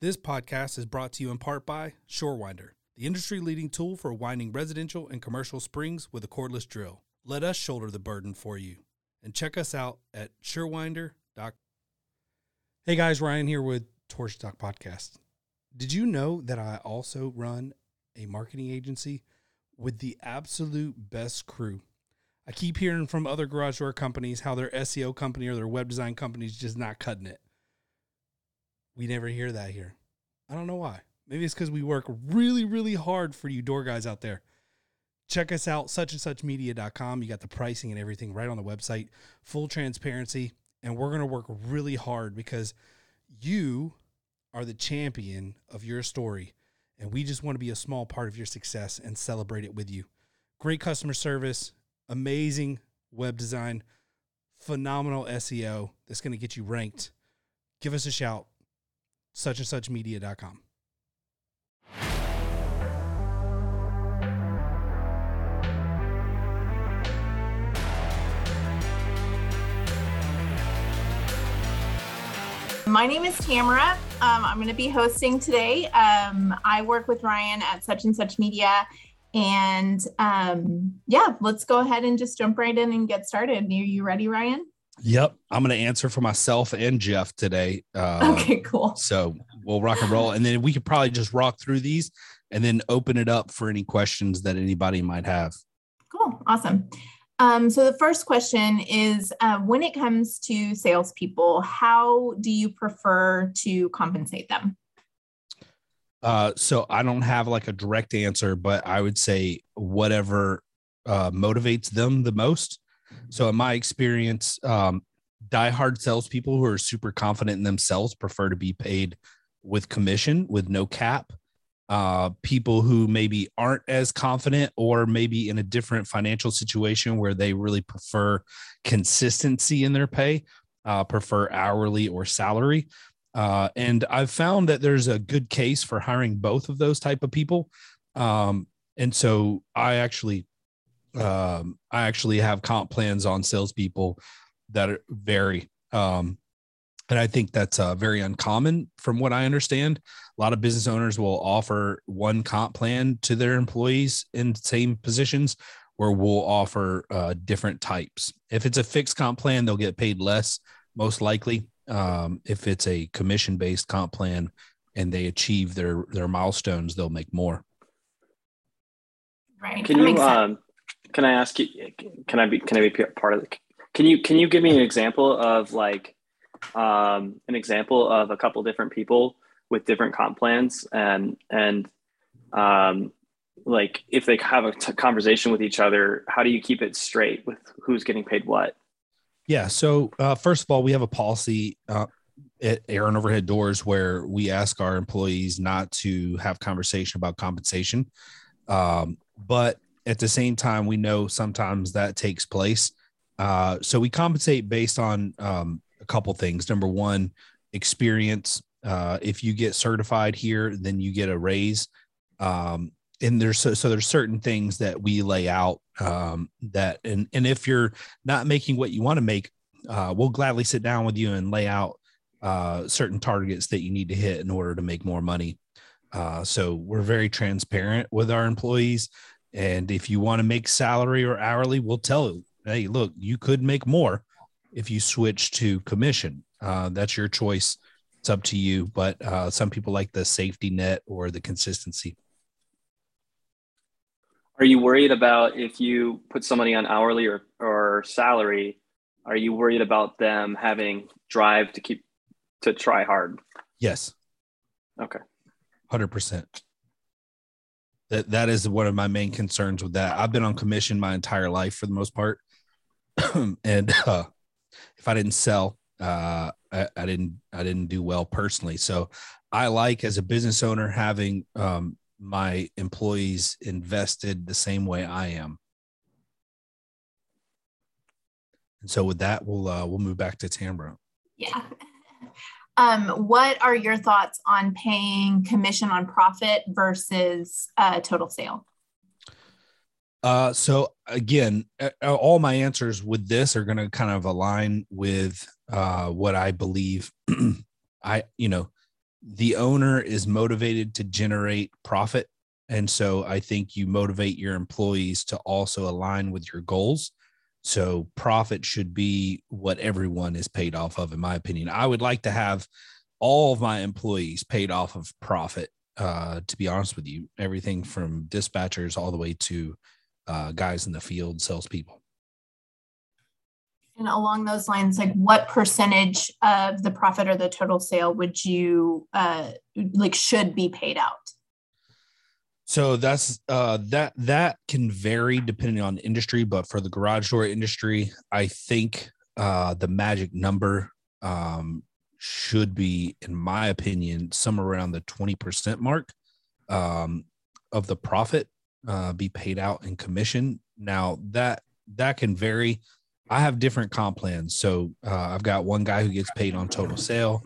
This podcast is brought to you in part by Shorewinder, the industry leading tool for winding residential and commercial springs with a cordless drill. Let us shoulder the burden for you. And check us out at shorewinder.com. Hey guys, Ryan here with Torch Talk Podcast. Did you know that I also run a marketing agency with the absolute best crew? I keep hearing from other garage door companies how their SEO company or their web design company is just not cutting it. We never hear that here. I don't know why. Maybe it's because we work really, really hard for you door guys out there. Check us out, such and such media.com. You got the pricing and everything right on the website, full transparency. And we're going to work really hard because you are the champion of your story. And we just want to be a small part of your success and celebrate it with you. Great customer service, amazing web design, phenomenal SEO that's going to get you ranked. Give us a shout, such and such media.com. My name is Tamara. Um, I'm going to be hosting today. Um, I work with Ryan at Such and Such Media. And um, yeah, let's go ahead and just jump right in and get started. Are you ready, Ryan? Yep. I'm going to answer for myself and Jeff today. Uh, okay, cool. So we'll rock and roll. And then we could probably just rock through these and then open it up for any questions that anybody might have. Cool. Awesome. Um, so the first question is uh, when it comes to salespeople, how do you prefer to compensate them? Uh, so I don't have like a direct answer, but I would say whatever uh, motivates them the most. So in my experience, um, diehard salespeople who are super confident in themselves prefer to be paid with commission with no cap uh, people who maybe aren't as confident or maybe in a different financial situation where they really prefer consistency in their pay, uh, prefer hourly or salary. Uh, and I've found that there's a good case for hiring both of those type of people. Um, and so I actually, um, I actually have comp plans on salespeople that are vary. Um, and I think that's uh, very uncommon from what I understand. A lot of business owners will offer one comp plan to their employees in same positions, where we'll offer uh, different types. If it's a fixed comp plan, they'll get paid less, most likely. Um, if it's a commission based comp plan and they achieve their their milestones, they'll make more. Right. Can you um, can I ask you? Can I be can I be part of the? Can you can you give me an example of like um, an example of a couple different people with different comp plans and and um, like if they have a t- conversation with each other how do you keep it straight with who's getting paid what yeah so uh, first of all we have a policy uh, at aaron overhead doors where we ask our employees not to have conversation about compensation um, but at the same time we know sometimes that takes place uh, so we compensate based on um, a couple things. Number one, experience. Uh, if you get certified here, then you get a raise. Um, and there's so, so there's certain things that we lay out um, that and and if you're not making what you want to make, uh, we'll gladly sit down with you and lay out uh, certain targets that you need to hit in order to make more money. Uh, so we're very transparent with our employees, and if you want to make salary or hourly, we'll tell you, hey, look, you could make more if you switch to commission. Uh, that's your choice. It's up to you. But uh, some people like the safety net or the consistency. Are you worried about if you put somebody on hourly or, or salary? Are you worried about them having drive to keep to try hard? Yes. Okay. Hundred percent. That that is one of my main concerns with that. I've been on commission my entire life for the most part, and uh, if I didn't sell, uh, I, I, didn't I didn't do well personally. So I like as a business owner having um, my employees invested the same way I am. And so with that, we'll uh, we'll move back to Tamra. Yeah. Um, what are your thoughts on paying commission on profit versus uh, total sale? Uh, so again, all my answers with this are going to kind of align with uh, what I believe. I, you know, the owner is motivated to generate profit. And so I think you motivate your employees to also align with your goals. So profit should be what everyone is paid off of, in my opinion. I would like to have all of my employees paid off of profit. Uh, to be honest with you, everything from dispatchers all the way to uh, guys in the field, salespeople. And along those lines, like what percentage of the profit or the total sale would you uh, like should be paid out? So that's uh, that that can vary depending on industry, but for the garage door industry, I think uh, the magic number um, should be, in my opinion, somewhere around the twenty percent mark um, of the profit uh, be paid out in commission. Now that that can vary I have different comp plans. So uh, I've got one guy who gets paid on total sale.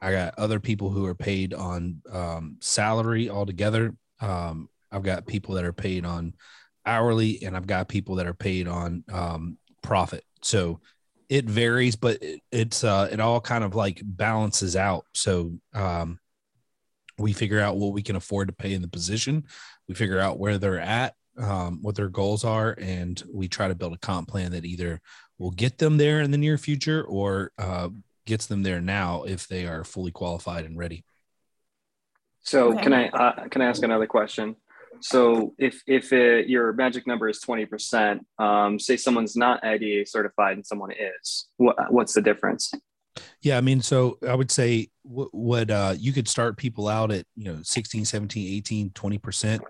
I got other people who are paid on um, salary altogether. Um, I've got people that are paid on hourly, and I've got people that are paid on um, profit. So it varies, but it, it's uh, it all kind of like balances out. So um, we figure out what we can afford to pay in the position. We figure out where they're at, um, what their goals are, and we try to build a comp plan that either will get them there in the near future or uh, gets them there now if they are fully qualified and ready. So okay. can I uh, can I ask another question? So if if it, your magic number is twenty percent, um, say someone's not IDA certified and someone is, what what's the difference? Yeah, I mean, so I would say what, what uh, you could start people out at, you know, 16, 17, 18, 20%.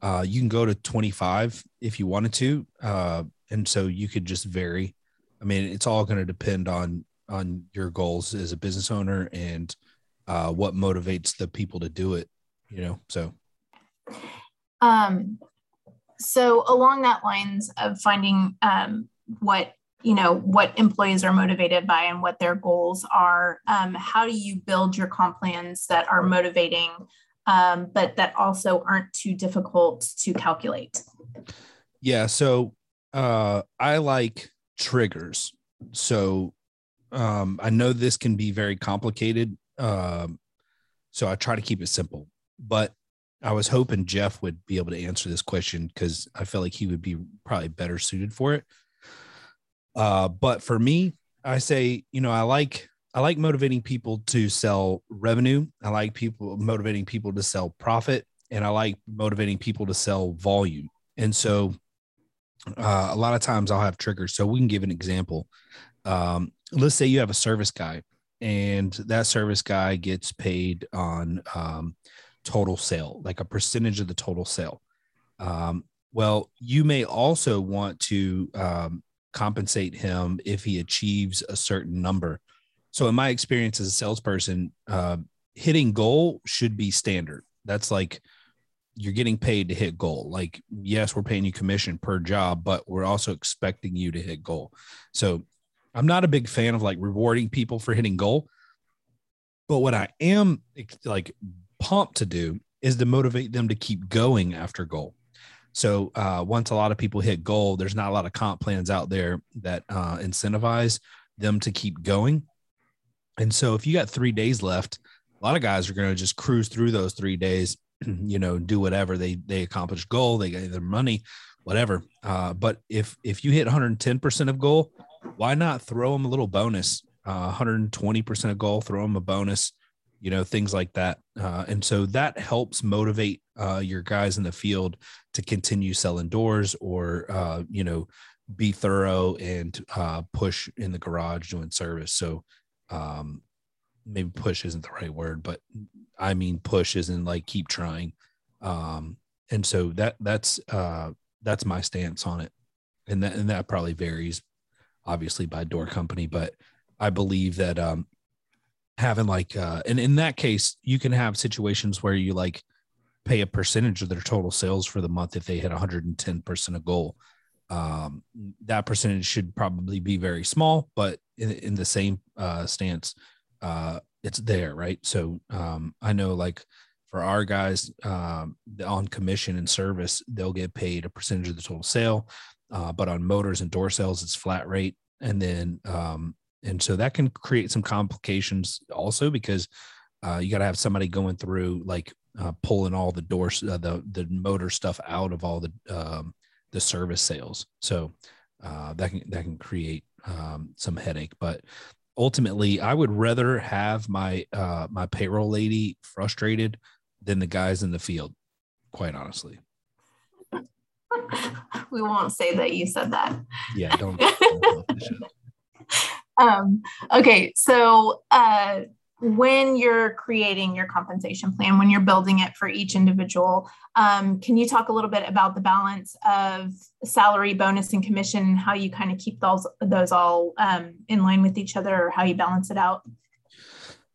Uh, you can go to 25 if you wanted to. Uh, and so you could just vary I mean, it's all going to depend on on your goals as a business owner and uh, what motivates the people to do it. You know, so. Um, so along that lines of finding um, what you know what employees are motivated by and what their goals are um, how do you build your comp plans that are motivating um, but that also aren't too difficult to calculate yeah so uh, i like triggers. So um, I know this can be very complicated. Um, so I try to keep it simple. But I was hoping Jeff would be able to answer this question because I felt like he would be probably better suited for it. Uh, but for me, I say, you know, I like I like motivating people to sell revenue. I like people motivating people to sell profit, and I like motivating people to sell volume. And so uh, a lot of times I'll have triggers. So we can give an example. Um, let's say you have a service guy, and that service guy gets paid on um, total sale, like a percentage of the total sale. Um, well, you may also want to um, compensate him if he achieves a certain number. So, in my experience as a salesperson, uh, hitting goal should be standard. That's like you're getting paid to hit goal. Like, yes, we're paying you commission per job, but we're also expecting you to hit goal. So I'm not a big fan of like rewarding people for hitting goal. But what I am like pumped to do is to motivate them to keep going after goal. So uh, once a lot of people hit goal, there's not a lot of comp plans out there that uh, incentivize them to keep going. And so if you got three days left, a lot of guys are going to just cruise through those three days you know do whatever they they accomplish goal they get their money whatever uh, but if if you hit 110% of goal why not throw them a little bonus uh, 120% of goal throw them a bonus you know things like that uh, and so that helps motivate uh, your guys in the field to continue selling doors or uh, you know be thorough and uh, push in the garage doing service so um, maybe push isn't the right word, but I mean push isn't like keep trying. Um, and so that that's uh that's my stance on it. And that and that probably varies obviously by door company, but I believe that um having like uh and in that case you can have situations where you like pay a percentage of their total sales for the month if they hit 110% of goal. Um, that percentage should probably be very small, but in, in the same uh, stance, uh, it's there, right? So um, I know like for our guys um, on commission and service, they'll get paid a percentage of the total sale, uh, but on motors and door sales, it's flat rate, and then um, and so that can create some complications also because uh, you got to have somebody going through like uh, pulling all the doors, uh, the the motor stuff out of all the um, the service sales. So uh, that can that can create um, some headache. But ultimately, I would rather have my uh, my payroll lady frustrated than the guys in the field. Quite honestly. we won't say that you said that. Yeah, don't. don't um, okay, so uh, when you're creating your compensation plan, when you're building it for each individual, um, can you talk a little bit about the balance of salary, bonus, and commission, and how you kind of keep those those all um, in line with each other, or how you balance it out?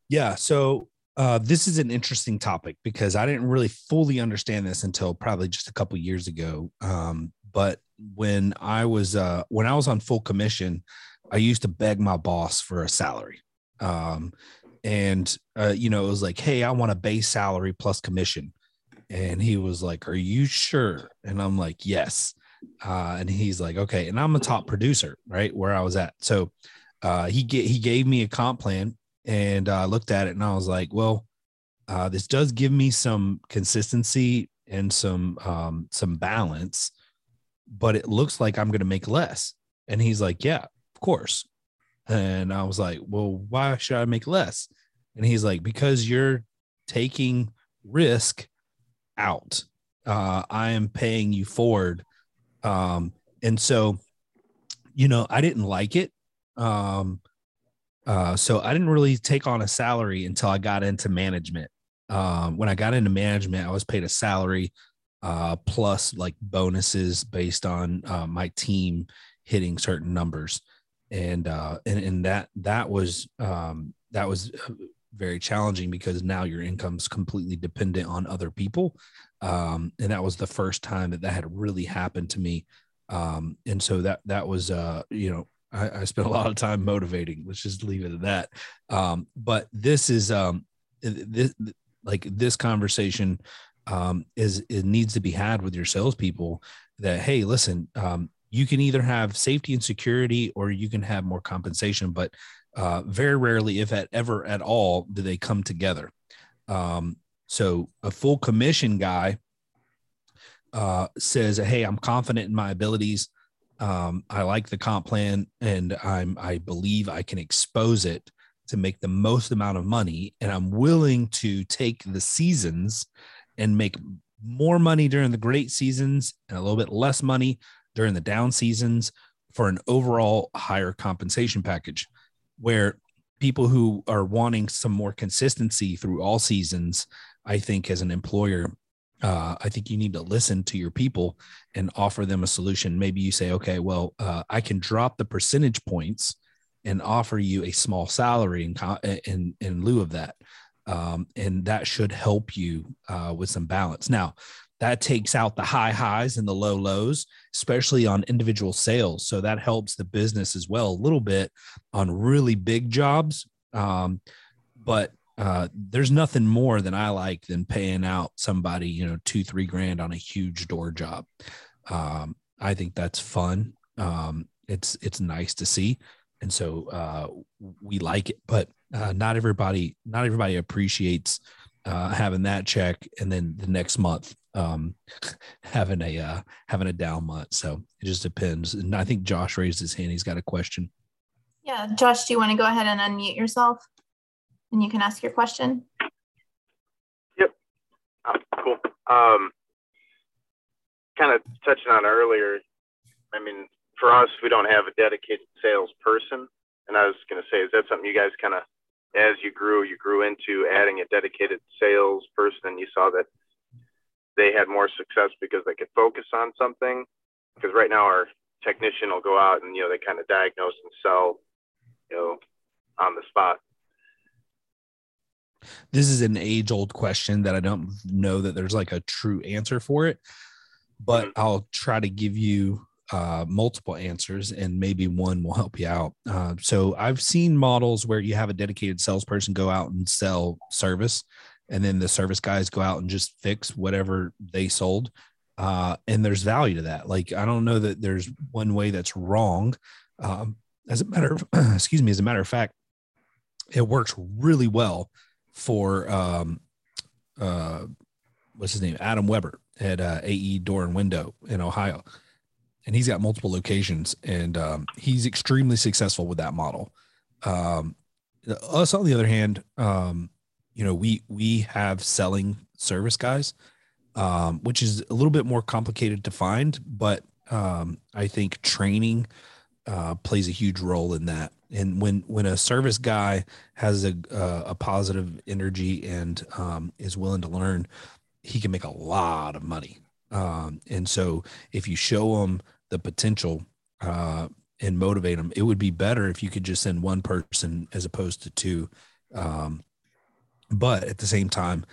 Yeah, so uh, this is an interesting topic because I didn't really fully understand this until probably just a couple years ago. Um, but when I was uh, when I was on full commission, I used to beg my boss for a salary. Um, and uh, you know it was like hey i want a base salary plus commission. And he was like are you sure? And i'm like yes. Uh, and he's like okay. And i'm a top producer right where i was at. So uh, he get, he gave me a comp plan and i looked at it and i was like well uh, this does give me some consistency and some um, some balance but it looks like i'm going to make less and he's like yeah of course and I was like, well, why should I make less? And he's like, because you're taking risk out. Uh, I am paying you forward. Um, and so, you know, I didn't like it. Um, uh, so I didn't really take on a salary until I got into management. Um, when I got into management, I was paid a salary uh, plus like bonuses based on uh, my team hitting certain numbers, and uh, and and that that was um, that was very challenging because now your income's completely dependent on other people. Um, and that was the first time that that had really happened to me. Um, and so that, that was, uh, you know, I, I spent a lot of time motivating, let's just leave it at that. Um, but this is, um, this, like this conversation, um, is, it needs to be had with your salespeople that, Hey, listen, um, you can either have safety and security or you can have more compensation, but uh, very rarely, if at ever at all, do they come together. Um, so a full commission guy uh, says, "Hey, I'm confident in my abilities. Um, I like the comp plan, and I'm I believe I can expose it to make the most amount of money, and I'm willing to take the seasons and make more money during the great seasons and a little bit less money during the down seasons for an overall higher compensation package." where people who are wanting some more consistency through all seasons, I think as an employer, uh, I think you need to listen to your people and offer them a solution. Maybe you say, okay, well, uh, I can drop the percentage points and offer you a small salary in in, in lieu of that, um, and that should help you uh, with some balance. Now, that takes out the high highs and the low lows, especially on individual sales. So that helps the business as well a little bit on really big jobs. Um, but uh, there's nothing more than I like than paying out somebody, you know, two, three grand on a huge door job. Um, I think that's fun. Um, it's it's nice to see, and so uh, we like it. But uh, not everybody, not everybody appreciates uh, having that check, and then the next month um, having a uh, having a down month. So it just depends. And I think Josh raised his hand. He's got a question. Yeah, Josh, do you want to go ahead and unmute yourself, and you can ask your question? Yep. Oh, cool. Um, kind of touching on earlier. I mean, for us, we don't have a dedicated salesperson, and I was going to say, is that something you guys kind of, as you grew, you grew into adding a dedicated salesperson, and you saw that they had more success because they could focus on something. Because right now our technician will go out and you know they kind of diagnose and sell, you know, on the spot. This is an age old question that I don't know that there's like a true answer for it, but mm-hmm. I'll try to give you uh, multiple answers and maybe one will help you out. Uh, so I've seen models where you have a dedicated salesperson go out and sell service and then the service guys go out and just fix whatever they sold uh, and there's value to that like i don't know that there's one way that's wrong um, as a matter of excuse me as a matter of fact it works really well for um, uh, what's his name, Adam Weber at uh, AE Door and Window in Ohio, and he's got multiple locations, and um, he's extremely successful with that model. Um, us, on the other hand, um, you know, we we have selling service guys, um, which is a little bit more complicated to find, but um, I think training uh, plays a huge role in that. And when when a service guy has a uh, a positive energy and um, is willing to learn, he can make a lot of money. Um, and so if you show them the potential uh, and motivate them, it would be better if you could just send one person as opposed to two. Um, but at the same time,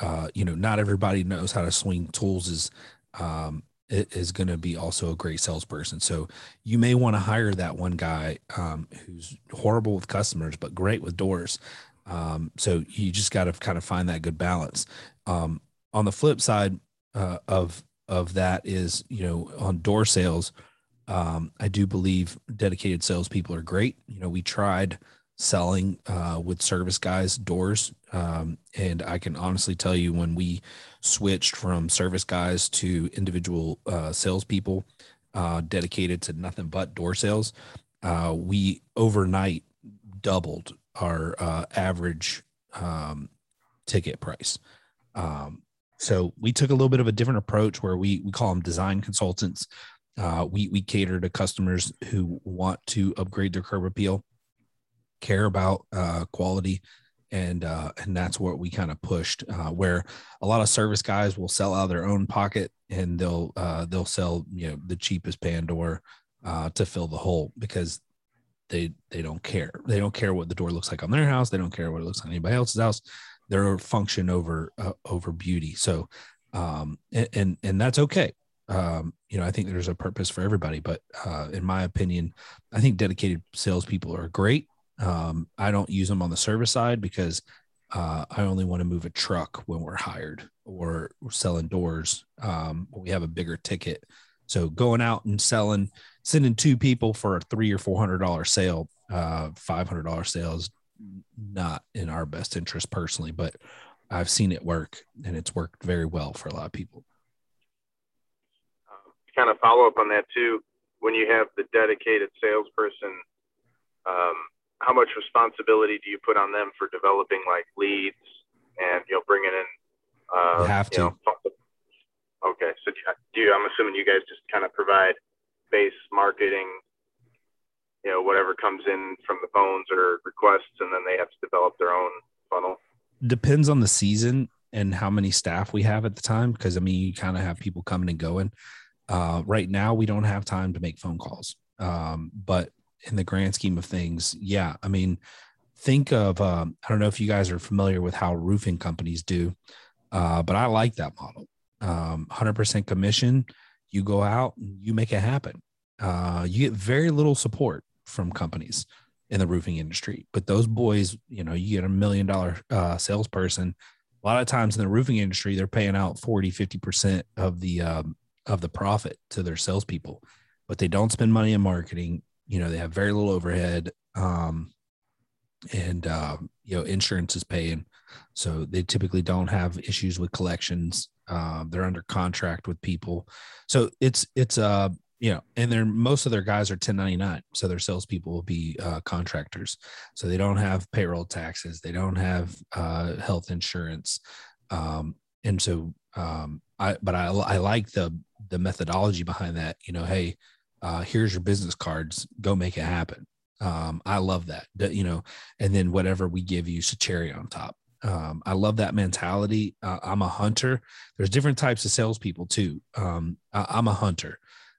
uh, you know, not everybody knows how to swing tools is um, is going to be also a great salesperson. So you may want to hire that one guy um, who's horrible with customers but great with doors. Um, so you just got to kind of find that good balance. Um, on the flip side uh, of of that is you know on door sales, um, I do believe dedicated salespeople are great. You know we tried selling uh, with service guys doors. Um, and I can honestly tell you when we switched from service guys to individual uh, salespeople uh, dedicated to nothing but door sales, uh, we overnight doubled our uh, average um, ticket price. Um, so we took a little bit of a different approach where we we call them design consultants. Uh, we we cater to customers who want to upgrade their curb appeal care about uh, quality and uh, and that's what we kind of pushed uh, where a lot of service guys will sell out of their own pocket and they'll uh, they'll sell you know the cheapest Pandora uh, to fill the hole because they they don't care. They don't care what the door looks like on their house. They don't care what it looks like on anybody else's house. They're function over uh, over beauty. So um and, and and that's okay. Um, you know, I think there's a purpose for everybody, but uh, in my opinion, I think dedicated salespeople are great. Um, I don't use them on the service side because uh, I only want to move a truck when we're hired or selling doors. Um, we have a bigger ticket. So going out and selling, sending two people for a three or four hundred dollar sale, uh, five hundred dollar sales, not in our best interest personally, but I've seen it work and it's worked very well for a lot of people. Kind of follow up on that too. When you have the dedicated salesperson, um, how much responsibility do you put on them for developing like leads and you know bringing in uh, you have to. you know, okay so do you i'm assuming you guys just kind of provide base marketing you know whatever comes in from the phones or requests and then they have to develop their own funnel? Depends on the season and how many staff we have at the time because i mean you kind of have people coming and going. Uh, right now we don't have time to make phone calls. Um, but in the grand scheme of things, yeah. I mean, think of um, I don't know if you guys are familiar with how roofing companies do, uh, but I like that model. Um, 100% commission. You go out and you make it happen. Uh, you get very little support from companies in the roofing industry, but those boys, you know, you get a million dollar uh, salesperson. A lot of times in the roofing industry, they're paying out 40, 50% of the, um, of the profit to their salespeople, but they don't spend money in marketing you know they have very little overhead um, and uh, you know insurance is paying. So they typically don't have issues with collections. Uh, they're under contract with people. So it's it's uh you know and they're most of their guys are 1099 so their salespeople will be uh, contractors. So they don't have payroll taxes. They don't have uh, health insurance. Um, and so um, I but I, I like the the methodology behind that. You know hey uh, here's your business cards go make it happen. Um, i love that you know and then whatever we give you is a cherry on top. Um, i love that mentality. Uh, i'm a hunter. There's different types of salespeople too. Um, I, am a hunter.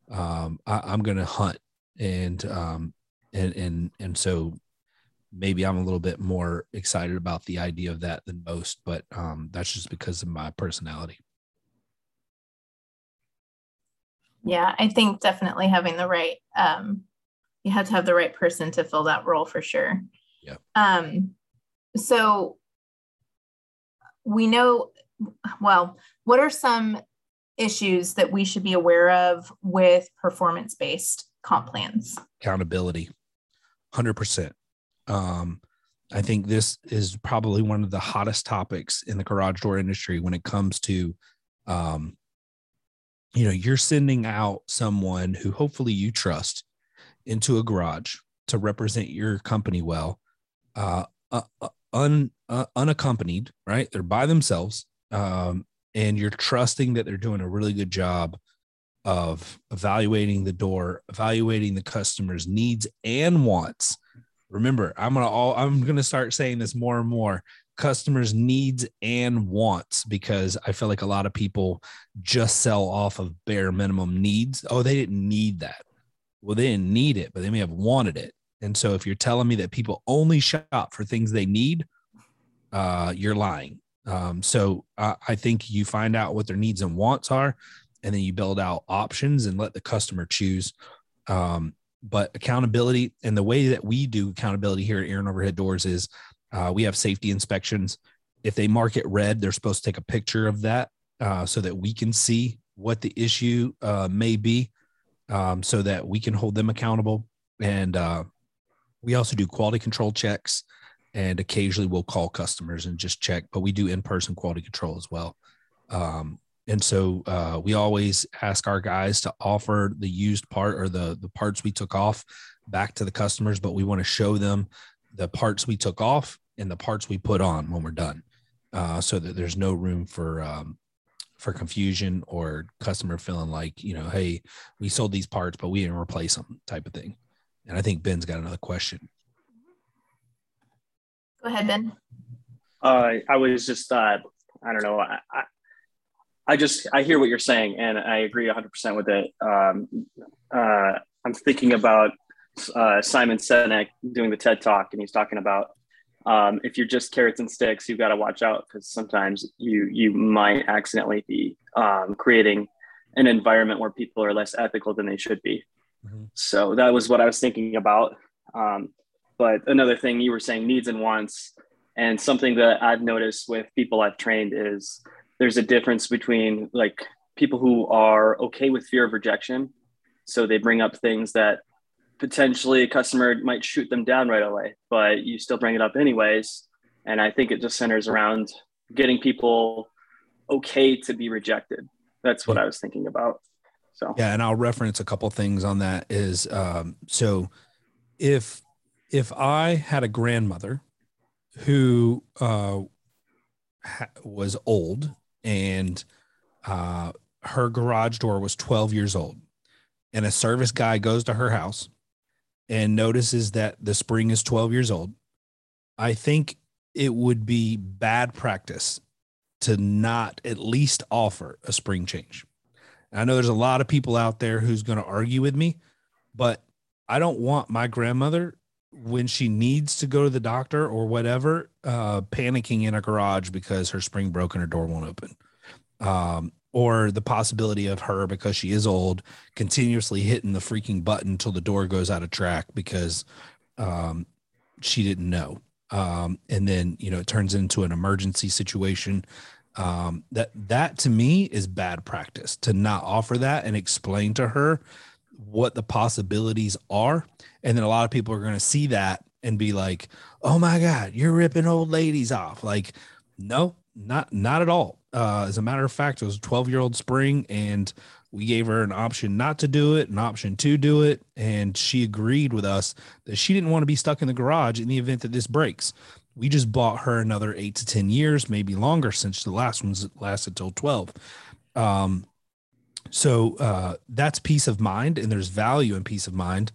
Um, I, am gonna hunt and um, and and and so maybe i'm a little bit more excited about the idea of that than most but um, that's just because of my personality Yeah, I think definitely having the right um you have to have the right person to fill that role for sure. Yeah. Um so we know well, what are some issues that we should be aware of with performance based comp plans? Accountability. 100%. Um I think this is probably one of the hottest topics in the garage door industry when it comes to, um, you know, you're sending out someone who hopefully you trust into a garage to represent your company well, uh, uh, uh un, uh, unaccompanied, right? They're by themselves, um, and you're trusting that they're doing a really good job of evaluating the door, evaluating the customer's needs and wants. Remember, I'm gonna all I'm gonna start saying this more and more. Customers' needs and wants because I feel like a lot of people just sell off of bare minimum needs. Oh, they didn't need that. Well, they didn't need it, but they may have wanted it. And so if you're telling me that people only shop for things they need, uh, you're lying. Um, so uh, I think you find out what their needs and wants are, and then you build out options and let the customer choose. Um, but accountability and the way that we do accountability here at Aaron Overhead Doors is uh, we have safety inspections. If they mark it red, they're supposed to take a picture of that uh, so that we can see what the issue uh, may be, um, so that we can hold them accountable. And uh, we also do quality control checks and occasionally we'll call customers and just check, but we do in person quality control as well. Um, and so uh, we always ask our guys to offer the used part or the the parts we took off back to the customers, but we want to show them the parts we took off and the parts we put on when we're done, uh, so that there's no room for um, for confusion or customer feeling like you know, hey, we sold these parts, but we didn't replace them, type of thing. And I think Ben's got another question. Go ahead, Ben. Uh, I was just, uh, I don't know. I, I, I, just, I hear what you're saying, and I agree 100% with it. Um, uh, I'm thinking about uh, Simon Sinek doing the TED Talk, and he's talking about um, if you're just carrots and sticks, you've got to watch out because sometimes you you might accidentally be um, creating an environment where people are less ethical than they should be. Mm-hmm. So that was what I was thinking about. Um, but another thing you were saying needs and wants, and something that I've noticed with people I've trained is there's a difference between like people who are okay with fear of rejection. So they bring up things that potentially a customer might shoot them down right away, but you still bring it up anyways. And I think it just centers around getting people okay to be rejected. That's what I was thinking about. So yeah, and I'll reference a couple things on that. Is um, so if if I had a grandmother who uh, ha- was old and uh, her garage door was 12 years old, and a service guy goes to her house and notices that the spring is 12 years old, I think it would be bad practice to not at least offer a spring change. I know there's a lot of people out there who's going to argue with me, but I don't want my grandmother when she needs to go to the doctor or whatever, uh, panicking in a garage because her spring broke and her door won't open. Um, or the possibility of her because she is old continuously hitting the freaking button until the door goes out of track because um, she didn't know. Um, and then, you know, it turns into an emergency situation. Um, that that to me is bad practice to not offer that and explain to her what the possibilities are. And then a lot of people are going to see that and be like oh my god you're ripping old ladies off. Like no not not at all uh, as a matter of fact it was a 12 year old spring and we gave her an option not to do it an option to do it and she agreed with us that she didn't want to be stuck in the garage in the event that this breaks we just bought her another eight to 10 years, maybe longer since the last ones lasted till 12. Um, so uh, that's peace of mind and there's value in peace of mind.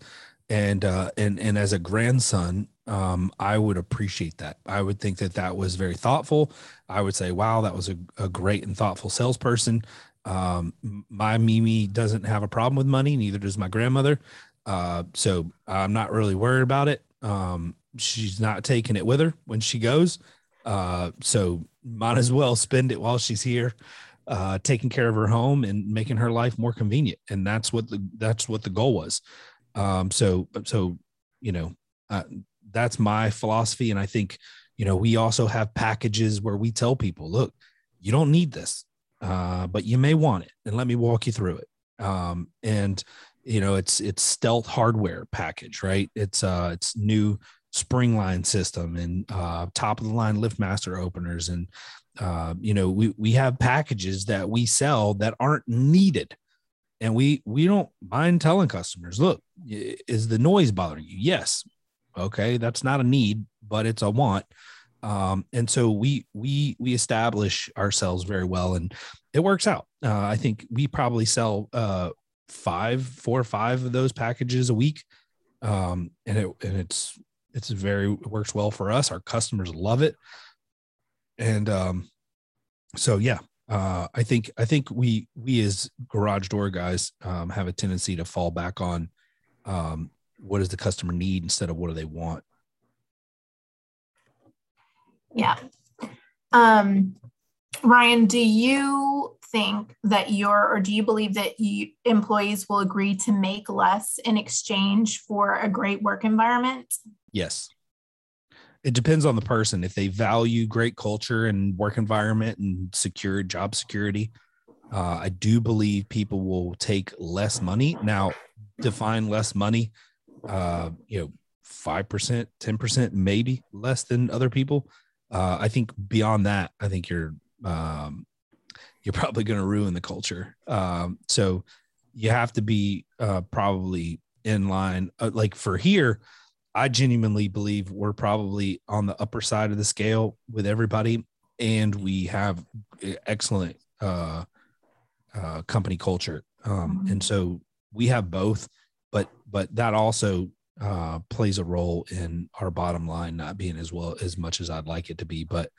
And, uh, and, and as a grandson, um, I would appreciate that. I would think that that was very thoughtful. I would say, wow, that was a, a great and thoughtful salesperson. Um, my Mimi doesn't have a problem with money, neither does my grandmother. Uh, so I'm not really worried about it. Um, she's not taking it with her when she goes. Uh, so might as well spend it while she's here, uh, taking care of her home and making her life more convenient. And that's what the that's what the goal was. Um, so so you know uh, that's my philosophy, and I think you know we also have packages where we tell people, look, you don't need this, uh, but you may want it, and let me walk you through it. Um, and you know it's it's stealth hardware package, right? It's uh it's new spring line system and uh, top of the line liftmaster openers and uh, you know we we have packages that we sell that aren't needed and we we don't mind telling customers look is the noise bothering you? Yes. Okay that's not a need but it's a want. Um, and so we we we establish ourselves very well and it works out. Uh, i think we probably sell uh, five four or five of those packages a week. Um, and it and it's it's very it works well for us. Our customers love it. And um, so yeah uh, I think I think we we as garage door guys um, have a tendency to fall back on um, what does the customer need instead of what do they want. Yeah. Um, Ryan, do you think that your or do you believe that you, employees will agree to make less in exchange for a great work environment? Yes it depends on the person. If they value great culture and work environment and secure job security, uh, I do believe people will take less money. Now, define less money, uh, you know, 5%, 10%, maybe less than other people. Uh, I think beyond that, I think you're, um, you're probably going to ruin the culture. Um, so you have to be uh, probably in line. Uh, like for here, I genuinely believe we're probably on the upper side of the scale with everybody, and we have excellent uh, uh, company culture. Um, mm-hmm. And so we have both, but but that also uh, plays a role in our bottom line not being as well as much as I'd like it to be. But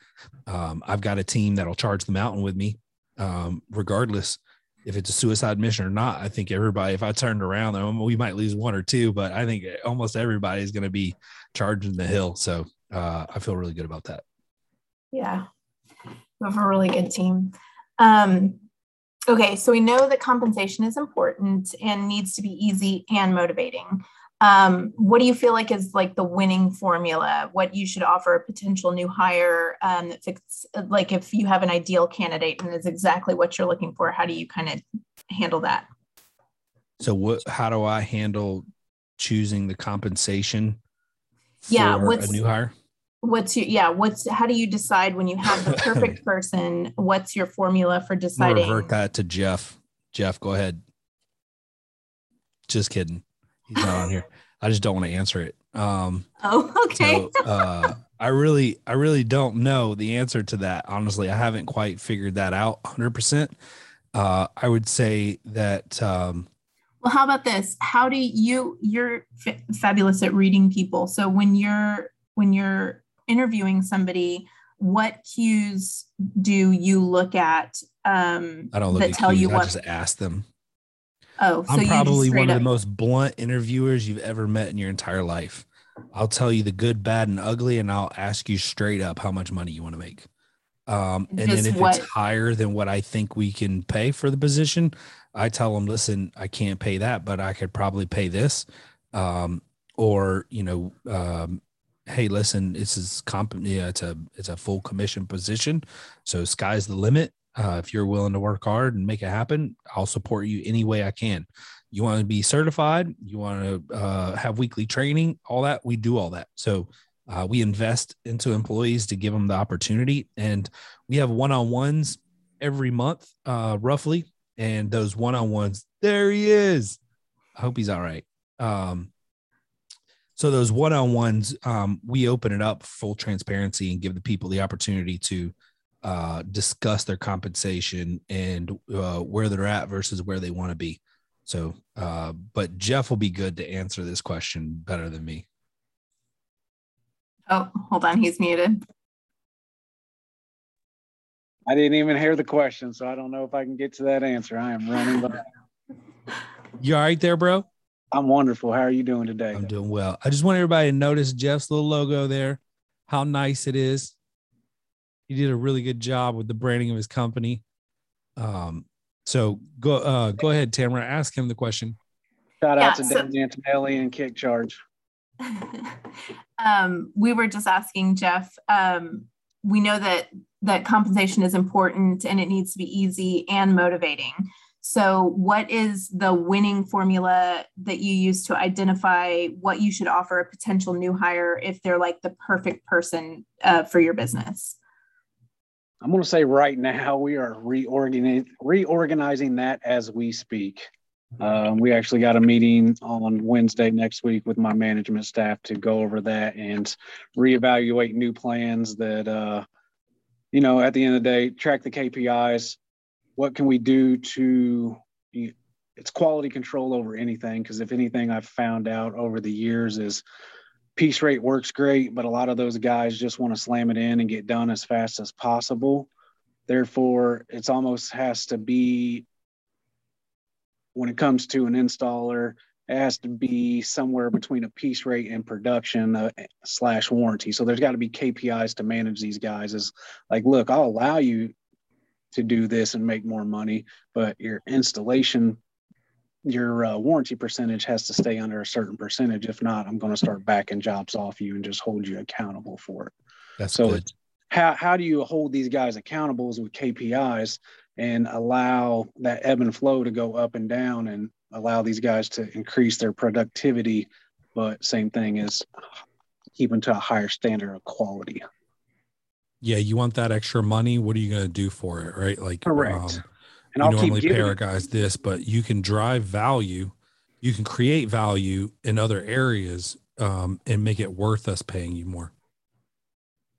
um, I've got a team that'll charge the mountain with me, um, regardless if it's a suicide mission or not. I think everybody, if I turned around, we might lose one or two, but I think almost everybody is going to be charging the hill. So uh, I feel really good about that. Yeah, we have a really good team. Um, okay, so we know that compensation is important and needs to be easy and motivating um, what do you feel like is like the winning formula? What you should offer a potential new hire um, that fits like if you have an ideal candidate and is exactly what you're looking for how do you kind of handle that? So what how do i handle choosing the compensation yeah what's a new hire? what's your yeah what's how do you decide when you have the perfect person what's your formula for deciding revert that to jeff. Jeff go ahead. Just kidding He's not on here. I just don't want to answer it. Um, oh, okay. So, uh, I really, I really don't know the answer to that. Honestly, I haven't quite figured that out 100%. Uh, I would say that. Um, well, how about this? How do you? You're f- fabulous at reading people. So when you're when you're interviewing somebody, what cues do you look at? Um, I don't look that tell cues. you what. I just ask them. Oh, so I'm probably one of the most blunt interviewers you've ever met in your entire life. I'll tell you the good, bad, and ugly, and I'll ask you straight up how much money you want to make. Um, and Just then if what? it's higher than what I think we can pay for the position, I tell them, listen, I can't pay that, but I could probably pay this. Um, or you know, um, hey, listen, this is comp. Yeah, it's a it's a full commission position, so sky's the limit. Uh, if you're willing to work hard and make it happen, I'll support you any way I can. You want to be certified, you want to uh, have weekly training, all that, we do all that. So uh, we invest into employees to give them the opportunity. And we have one on ones every month, uh, roughly. And those one on ones, there he is. I hope he's all right. Um, so those one on ones, um, we open it up full transparency and give the people the opportunity to uh, discuss their compensation and uh, where they're at versus where they want to be. So, uh, but Jeff will be good to answer this question better than me. Oh, hold on, he's muted. I didn't even hear the question, so I don't know if I can get to that answer. I am running. But you all right there, bro? I'm wonderful. How are you doing today? I'm doing well. I just want everybody to notice Jeff's little logo there, how nice it is he did a really good job with the branding of his company. Um, so go uh, go ahead, Tamara. Ask him the question. Shout out to so, Dan Antonelli and KickCharge. um, we were just asking Jeff. Um, we know that that compensation is important and it needs to be easy and motivating. So, what is the winning formula that you use to identify what you should offer a potential new hire if they're like the perfect person uh, for your business? I'm going to say right now we are reorganizing reorganizing that as we speak. Um, we actually got a meeting on Wednesday next week with my management staff to go over that and reevaluate new plans that, uh, you know, at the end of the day, track the KPIs, what can we do to it's quality control over anything because if anything i've found out over the years is piece rate works great but a lot of those guys just want to slam it in and get done as fast as possible. Therefore it's almost has to be when it comes to an installer it has to be somewhere between a piece rate and production uh, slash warranty. So there's got to be kpis to manage these guys is like look i'll allow you to do this and make more money, but your installation, your uh, warranty percentage has to stay under a certain percentage. If not, I'm going to start backing jobs off you and just hold you accountable for it. That's so good. how how do you hold these guys accountable with KPIs and allow that ebb and flow to go up and down and allow these guys to increase their productivity, but same thing is keeping to a higher standard of quality yeah, you want that extra money. What are you going to do for it? Right. Like, correct. Um, and I'll normally pay our guys this, but you can drive value. You can create value in other areas um, and make it worth us paying you more.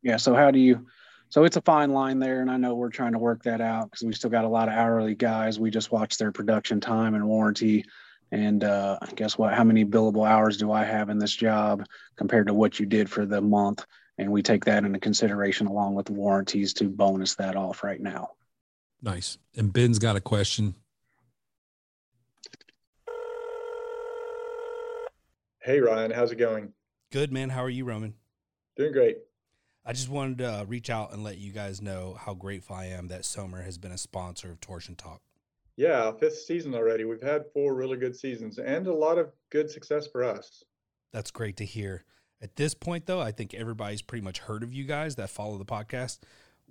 Yeah. So how do you, so it's a fine line there. And I know we're trying to work that out because we still got a lot of hourly guys. We just watch their production time and warranty. And uh, guess what? How many billable hours do I have in this job compared to what you did for the month? and we take that into consideration along with the warranties to bonus that off right now. Nice. And Ben's got a question. Hey Ryan, how's it going? Good man. How are you, Roman? Doing great. I just wanted to uh, reach out and let you guys know how grateful I am that Sommer has been a sponsor of Torsion Talk. Yeah, fifth season already. We've had four really good seasons and a lot of good success for us. That's great to hear. At this point, though, I think everybody's pretty much heard of you guys that follow the podcast.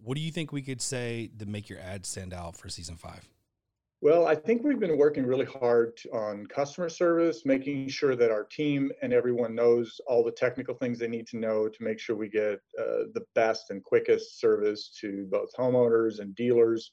What do you think we could say to make your ad stand out for season five? Well, I think we've been working really hard on customer service, making sure that our team and everyone knows all the technical things they need to know to make sure we get uh, the best and quickest service to both homeowners and dealers.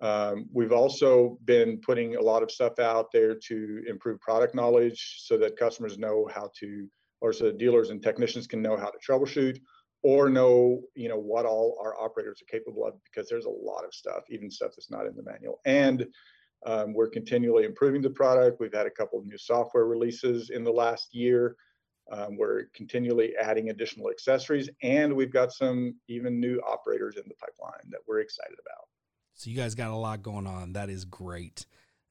Um, we've also been putting a lot of stuff out there to improve product knowledge so that customers know how to or so dealers and technicians can know how to troubleshoot or know you know what all our operators are capable of because there's a lot of stuff even stuff that's not in the manual. And um, we're continually improving the product. We've had a couple of new software releases in the last year. Um, we're continually adding additional accessories and we've got some even new operators in the pipeline that we're excited about. So you guys got a lot going on. That is great.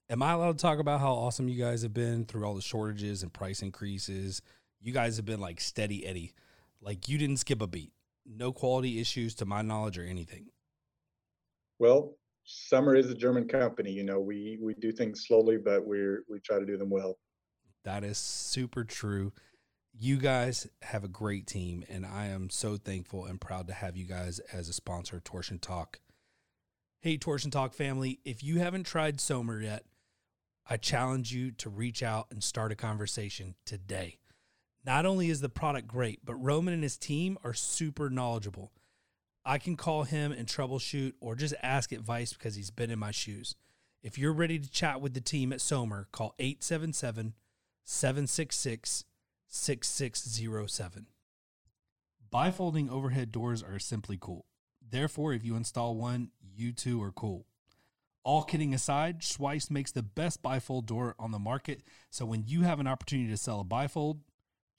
Am i allowed to talk about how awesome you guys have been through all the shortages and price increases? You guys have been like steady Eddie. Like you didn't skip a beat. No quality issues to my knowledge or anything. Well, Sommer is a German company. You know, we we do things slowly, but we're we try to do them well. That is super true. You guys have a great team, and I am so thankful and proud to have you guys as a sponsor of Torsion Talk. Hey, Torsion Talk family, if you haven't tried Sommer yet, I challenge you to reach out and start a conversation today. Not only is the product great, but Roman and his team are super knowledgeable. I can call him and troubleshoot or just ask advice because he's been in my shoes. If you're ready to chat with the team at Sommer, call 877 766 6607. Bifolding overhead doors are simply cool. Therefore, if you install one, you too are cool. All kidding aside, Schweiss makes the best bifold door on the market. So when you have an opportunity to sell a bifold,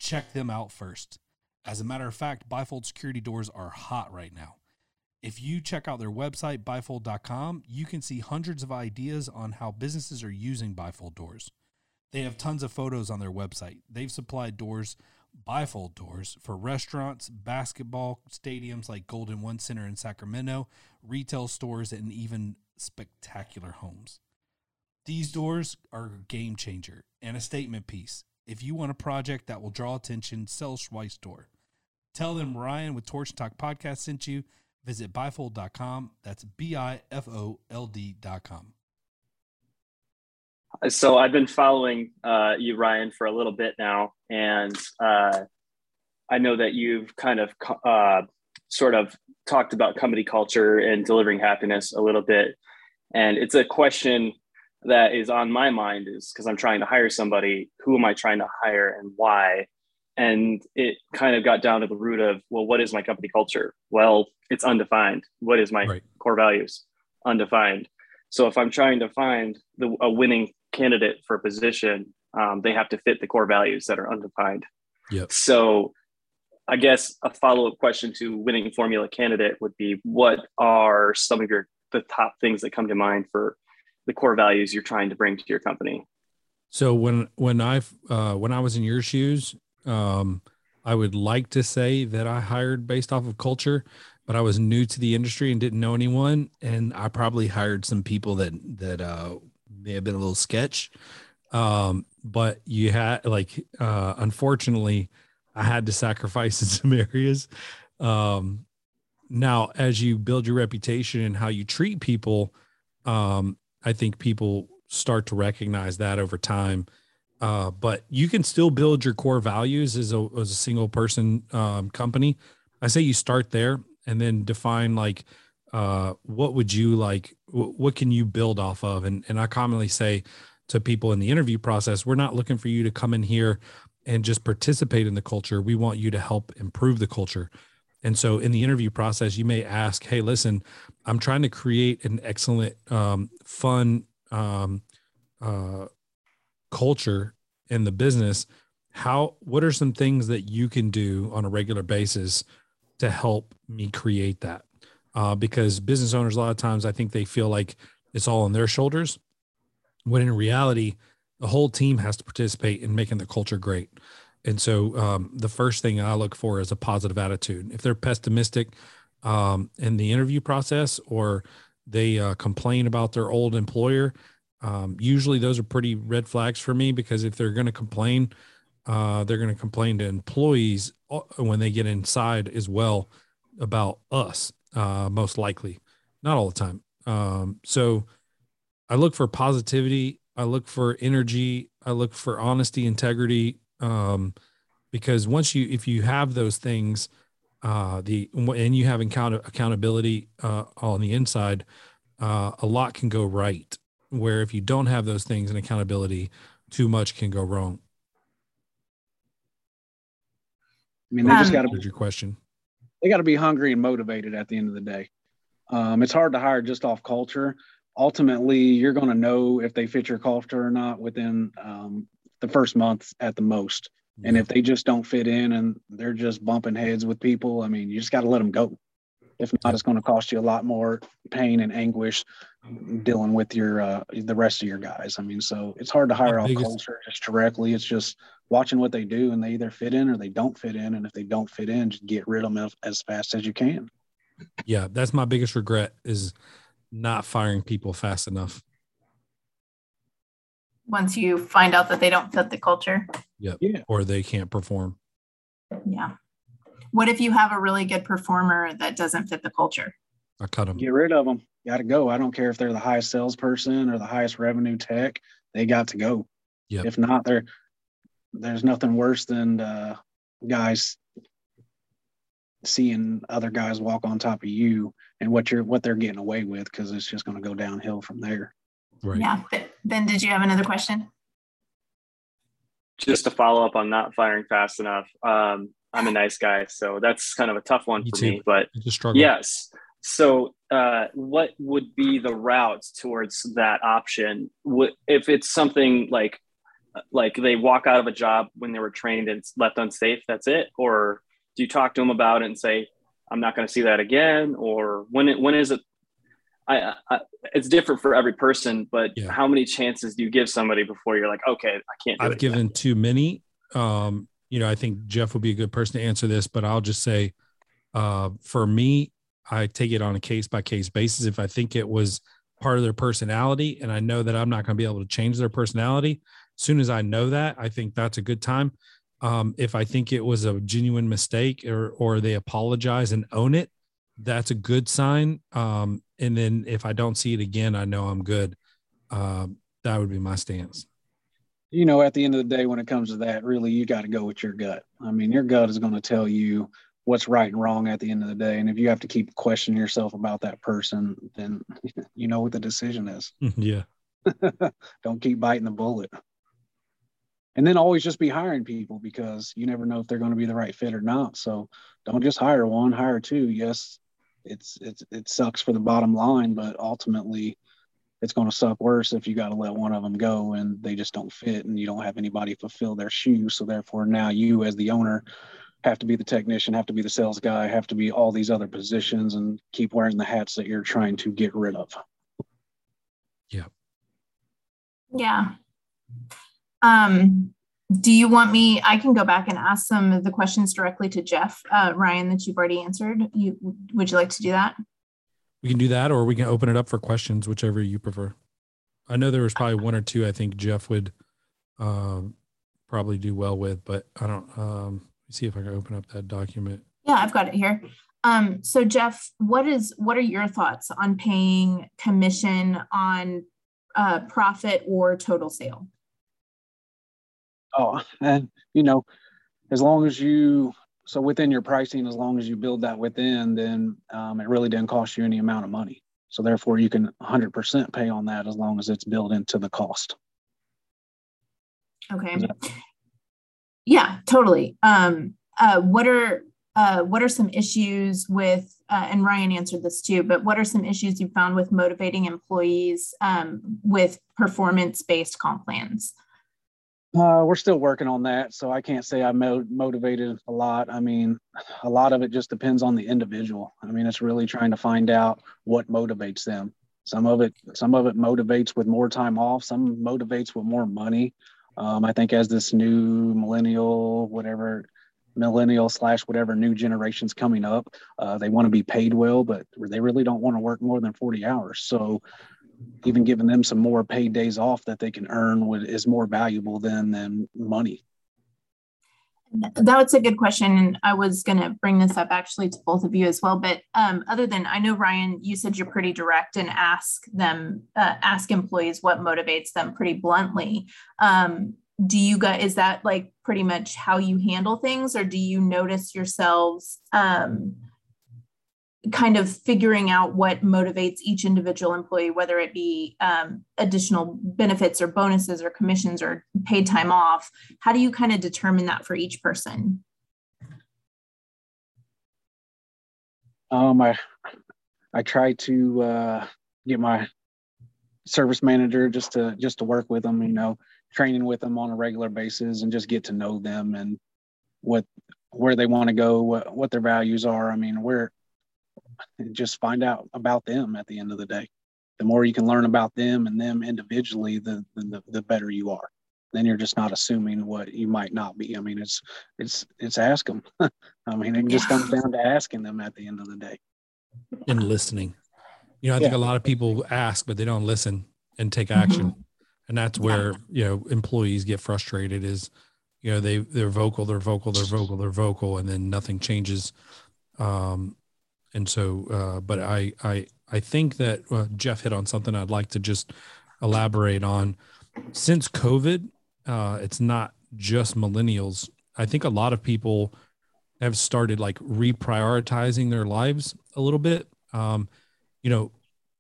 check them out first. As a matter of fact, Bifold security doors are hot right now. If you check out their website, bifold.com, you can see hundreds of ideas on how businesses are using bifold doors. They have tons of photos on their website. They've supplied doors, bifold doors, for restaurants, basketball stadiums like Golden One Center in Sacramento, retail stores, and even spectacular homes. These doors are a game changer and a statement piece. If you want a project that will draw attention, sell Schweiss Door. Tell them Ryan with Torsion Talk Podcast sent you. Visit bifold.com. That's B I F O L D.com. so I've been following uh, you, Ryan, for a little bit now, and uh, I know that you've kind of uh, sort of talked about company culture and delivering happiness a little bit, and it's a question that is on my mind is because I'm trying to hire somebody. Who am I trying to hire, and why? And it kind of got down to the root of, well, what is my company culture? Well, it's undefined. What is my right. core values? Undefined. So if I'm trying to find the, a winning candidate for a position, um, they have to fit the core values that are undefined. Yep. So I guess a follow-up question to winning formula candidate would be what are some of your the top things that come to mind for the core values you're trying to bring to your company? So when when I uh, when I was in your shoes, um, I would like to say that I hired based off of culture, but I was new to the industry and didn't know anyone, and I probably hired some people that that uh, may have been a little sketch. Um, but you had like, uh, unfortunately, I had to sacrifice in some areas. Um, now, as you build your reputation and how you treat people, um, I think people start to recognize that over time. Uh, but you can still build your core values as a as a single person um, company. I say you start there and then define like uh, what would you like what can you build off of and and i commonly say to people in the interview process we're not looking for you to come in here and just participate in the culture we want you to help improve the culture and so in the interview process you may ask hey listen i'm trying to create an excellent um, fun um, uh, culture in the business how what are some things that you can do on a regular basis to help me create that uh, because business owners a lot of times I think they feel like it's all on their shoulders, when in reality, the whole team has to participate in making the culture great. And so um, the first thing I look for is a positive attitude. If they're pessimistic um, in the interview process or they uh, complain about their old employer, um, usually those are pretty red flags for me because if they're going to complain, uh, they're going to complain to employees uh, when they get inside as well about us uh, most likely, not all the time. Um, so I look for positivity. I look for energy. I look for honesty, integrity. Um, because once you, if you have those things, uh, the and you have account- accountability uh, on the inside, uh, a lot can go right. Where if you don't have those things and accountability, too much can go wrong. I mean, they just got to. Your question they got to be hungry and motivated at the end of the day. Um, it's hard to hire just off culture. Ultimately, you're going to know if they fit your culture or not within um, the first month at the most. Yeah. And if they just don't fit in and they're just bumping heads with people, I mean, you just got to let them go. If not, it's going to cost you a lot more pain and anguish dealing with your uh, the rest of your guys. I mean, so it's hard to hire off culture just directly. It's just watching what they do, and they either fit in or they don't fit in. And if they don't fit in, just get rid of them as fast as you can. Yeah, that's my biggest regret is not firing people fast enough. Once you find out that they don't fit the culture. Yep. Yeah. Or they can't perform. Yeah. What if you have a really good performer that doesn't fit the culture? I cut them. Get rid of them. Got to go. I don't care if they're the highest salesperson or the highest revenue tech. They got to go. Yep. If not, there, there's nothing worse than uh, guys seeing other guys walk on top of you and what you're what they're getting away with because it's just going to go downhill from there. Right. Yeah. Ben, did you have another question? Just to follow up on not firing fast enough. Um, I'm a nice guy, so that's kind of a tough one me for too. me. But yes, so uh, what would be the route towards that option? If it's something like like they walk out of a job when they were trained and it's left unsafe, that's it, or do you talk to them about it and say, "I'm not going to see that again," or when it when is it? I, I, it's different for every person, but yeah. how many chances do you give somebody before you're like, okay, I can't? I've given too many. Um, you know, I think Jeff would be a good person to answer this, but I'll just say, uh, for me, I take it on a case by case basis. If I think it was part of their personality and I know that I'm not going to be able to change their personality, as soon as I know that, I think that's a good time. Um, if I think it was a genuine mistake or or they apologize and own it, that's a good sign. Um, and then if I don't see it again, I know I'm good. Um, that would be my stance. You know, at the end of the day, when it comes to that, really, you got to go with your gut. I mean, your gut is going to tell you what's right and wrong at the end of the day. And if you have to keep questioning yourself about that person, then you know what the decision is. yeah. Don't keep biting the bullet. And then always just be hiring people because you never know if they're going to be the right fit or not. So don't just hire one, hire two. Yes, it's it's it sucks for the bottom line, but ultimately it's going to suck worse if you got to let one of them go and they just don't fit and you don't have anybody fulfill their shoes. So therefore now you as the owner have to be the technician, have to be the sales guy, have to be all these other positions and keep wearing the hats that you're trying to get rid of. Yeah. Yeah. Um, do you want me? I can go back and ask some of the questions directly to Jeff, uh, Ryan, that you've already answered. You would you like to do that? We can do that, or we can open it up for questions, whichever you prefer. I know there was probably one or two I think Jeff would um, probably do well with, but I don't. Um, see if I can open up that document. Yeah, I've got it here. Um, so Jeff, what is what are your thoughts on paying commission on uh, profit or total sale? Oh, and you know, as long as you so within your pricing, as long as you build that within, then um, it really didn't cost you any amount of money. So therefore, you can 100% pay on that as long as it's built into the cost. Okay. Yeah, totally. Um, uh, what are uh, what are some issues with uh, and Ryan answered this too, but what are some issues you found with motivating employees um, with performance based comp plans? Uh, we're still working on that, so I can't say I mo- motivated a lot. I mean, a lot of it just depends on the individual. I mean, it's really trying to find out what motivates them. Some of it, some of it motivates with more time off. Some motivates with more money. Um, I think as this new millennial, whatever millennial slash whatever new generations coming up, uh, they want to be paid well, but they really don't want to work more than 40 hours. So even giving them some more paid days off that they can earn would, is more valuable than than money. That's a good question. And I was going to bring this up actually to both of you as well. But um, other than, I know, Ryan, you said you're pretty direct and ask them, uh, ask employees what motivates them pretty bluntly. Um, do you guys, is that like pretty much how you handle things? Or do you notice yourselves um, kind of figuring out what motivates each individual employee, whether it be um, additional benefits or bonuses or commissions or paid time off. How do you kind of determine that for each person? Um, I I try to uh, get my service manager just to just to work with them, you know, training with them on a regular basis and just get to know them and what where they want to go, what what their values are. I mean, where just find out about them at the end of the day. The more you can learn about them and them individually, the the, the better you are. Then you're just not assuming what you might not be. I mean, it's it's it's ask them. I mean, it just comes down to asking them at the end of the day. And listening. You know, I think yeah. a lot of people ask, but they don't listen and take action. Mm-hmm. And that's where, you know, employees get frustrated is, you know, they they're vocal, they're vocal, they're vocal, they're vocal, and then nothing changes. Um, and so uh, but i i i think that uh, jeff hit on something i'd like to just elaborate on. Since covid uh, it's not just millennials. I think a lot of people have started like reprioritizing their lives a little bit. Um, you know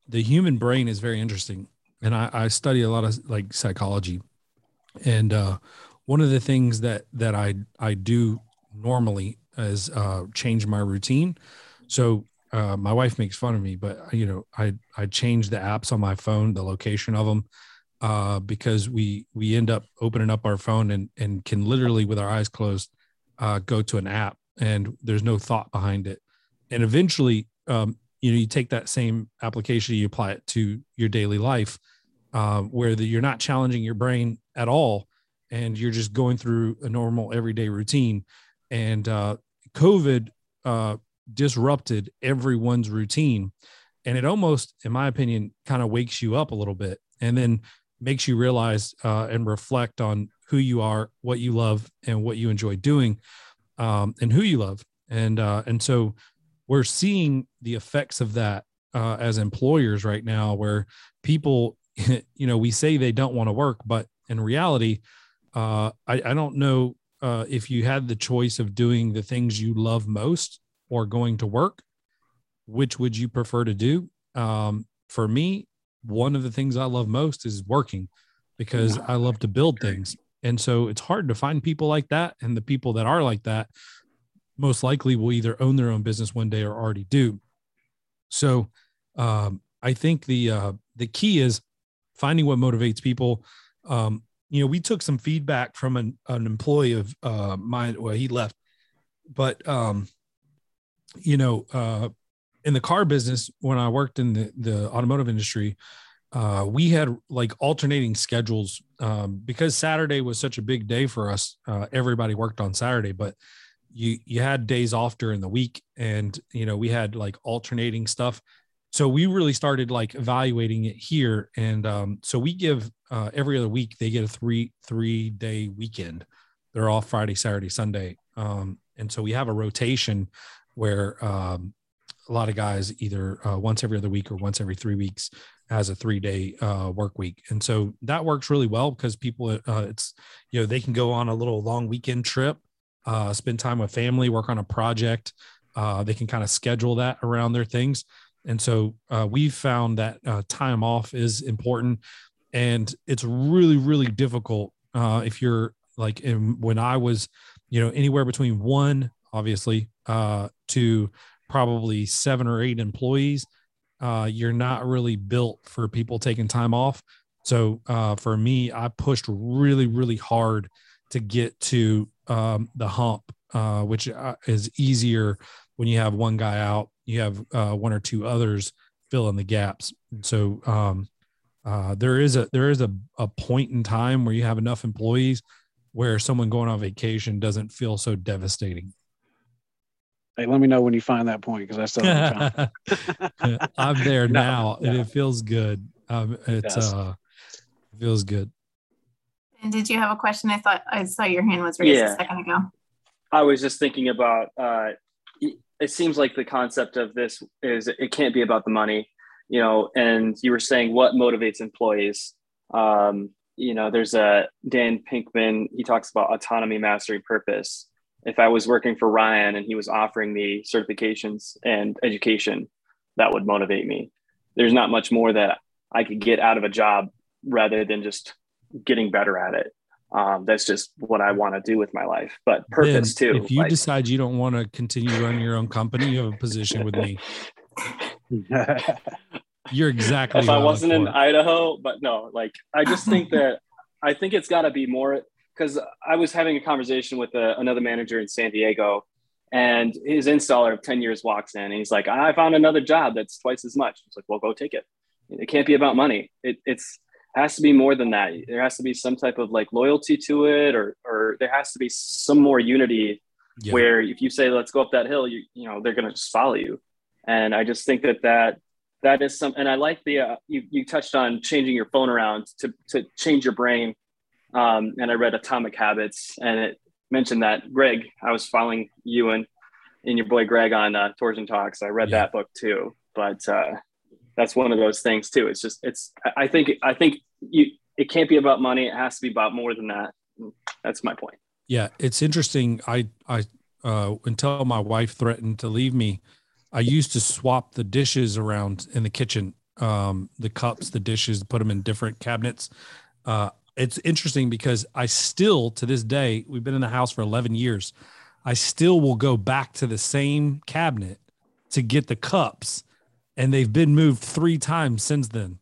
the human brain is very interesting and I, I study a lot of like psychology. And uh, one of the things that that i i do normally is uh, change my routine so uh, my wife makes fun of me, but you know, I I change the apps on my phone, the location of them, uh, because we we end up opening up our phone and and can literally with our eyes closed uh, go to an app and there's no thought behind it, and eventually, um, you know, you take that same application, you apply it to your daily life, uh, where the, you're not challenging your brain at all, and you're just going through a normal everyday routine, and uh, COVID uh, disrupted everyone's routine. And it almost, in my opinion, kind of wakes you up a little bit and then makes you realize uh, and reflect on who you are, what you love, and what you enjoy doing, um, and who you love. And uh, and so we're seeing the effects of that uh, as employers right now, where people you know, we say they don't want to work, but in reality, uh, I, I don't know uh, if you had the choice of doing the things you love most or going to work, which would you prefer to do? Um, for me, one of the things I love most is working because I love to build things. And so it's hard to find people like that. And the people that are like that most likely will either own their own business one day or already do. So um, I think the uh, the key is finding what motivates people. Um, you know, we took some feedback from an, an employee of uh, mine. Well, he left, but um, you know, uh, in the car business, when I worked in the, the automotive industry, uh, we had like alternating schedules um, because Saturday was such a big day for us. Uh, everybody worked on Saturday, but you you had days off during the week, and you know we had like alternating stuff. So we really started like evaluating it here, and um, so we give uh, every other week they get a three three day weekend. They're off Friday, Saturday, Sunday, um, and so we have a rotation where um, a lot of guys either uh, once every other week or once every three weeks has a three day uh, work week. And so that works really well because people, uh, it's, you know, they can go on a little long weekend trip, uh, spend time with family, work on a project. Uh, they can kind of schedule that around their things. And so uh, we've found that uh, time off is important. And it's really, really difficult if you're like in, when I was, you know, anywhere between one, obviously, to probably seven or eight employees uh, you're not really built for people taking time off. So uh, for me, I pushed really, really hard to get to um, the hump, uh, which uh, is easier when you have one guy out. You have uh, one or two others fill in the gaps. So um, uh, there is a there is a, a point in time where you have enough employees where someone going on vacation doesn't feel so devastating. Hey, let me know when you find that point because I still have I'm there no, now no. and it feels good. Um, it's yes. uh, it feels good. And did you have a question? I thought I saw your hand was raised yeah. a second ago. I was just thinking about. Uh, it seems like the concept of this is it can't be about the money, you know. And you were saying what motivates employees. Um, you know, there's a Dan Pinkman. He talks about autonomy, mastery, purpose if I was working for Ryan and he was offering me certifications and education, that would motivate me. There's not much more that I could get out of a job rather than just getting better at it. Um, that's just what I want to do with my life. But purpose then, too. If you like, decide you don't want to continue running your own company, you have a position with me. You're exactly. If I wasn't in Idaho, but no, like I just think that I think it's got to be more because I was having a conversation with a, uh, another manager in San Diego, and his installer of 10 years walks in and he's like, I found another job that's twice as much. It's like, well, go take it. It can't be about money. It it's has to be more than that. There has to be some type of like loyalty to it, or or there has to be some more unity yeah. where if you say let's go up that hill, you you know they're gonna just follow you. And I just think that that that is some. And I like the uh, you you touched on changing your phone around to to change your brain um, and I read Atomic Habits, and it mentioned that Greg. I was following you and and your boy Greg on uh, Torsion Talks. I read yeah. that book too, but uh, that's one of those things too. It's just it's. I think I think you. It can't be about money. It has to be about more than that. That's my point. Yeah, it's interesting. I I uh, until my wife threatened to leave me, I used to swap the dishes around in the kitchen, um, the cups, the dishes, put them in different cabinets. Uh, it's interesting because I still to this day, we've been in the house for 11 years. I still will go back to the same cabinet to get the cups, and they've been moved three times since then.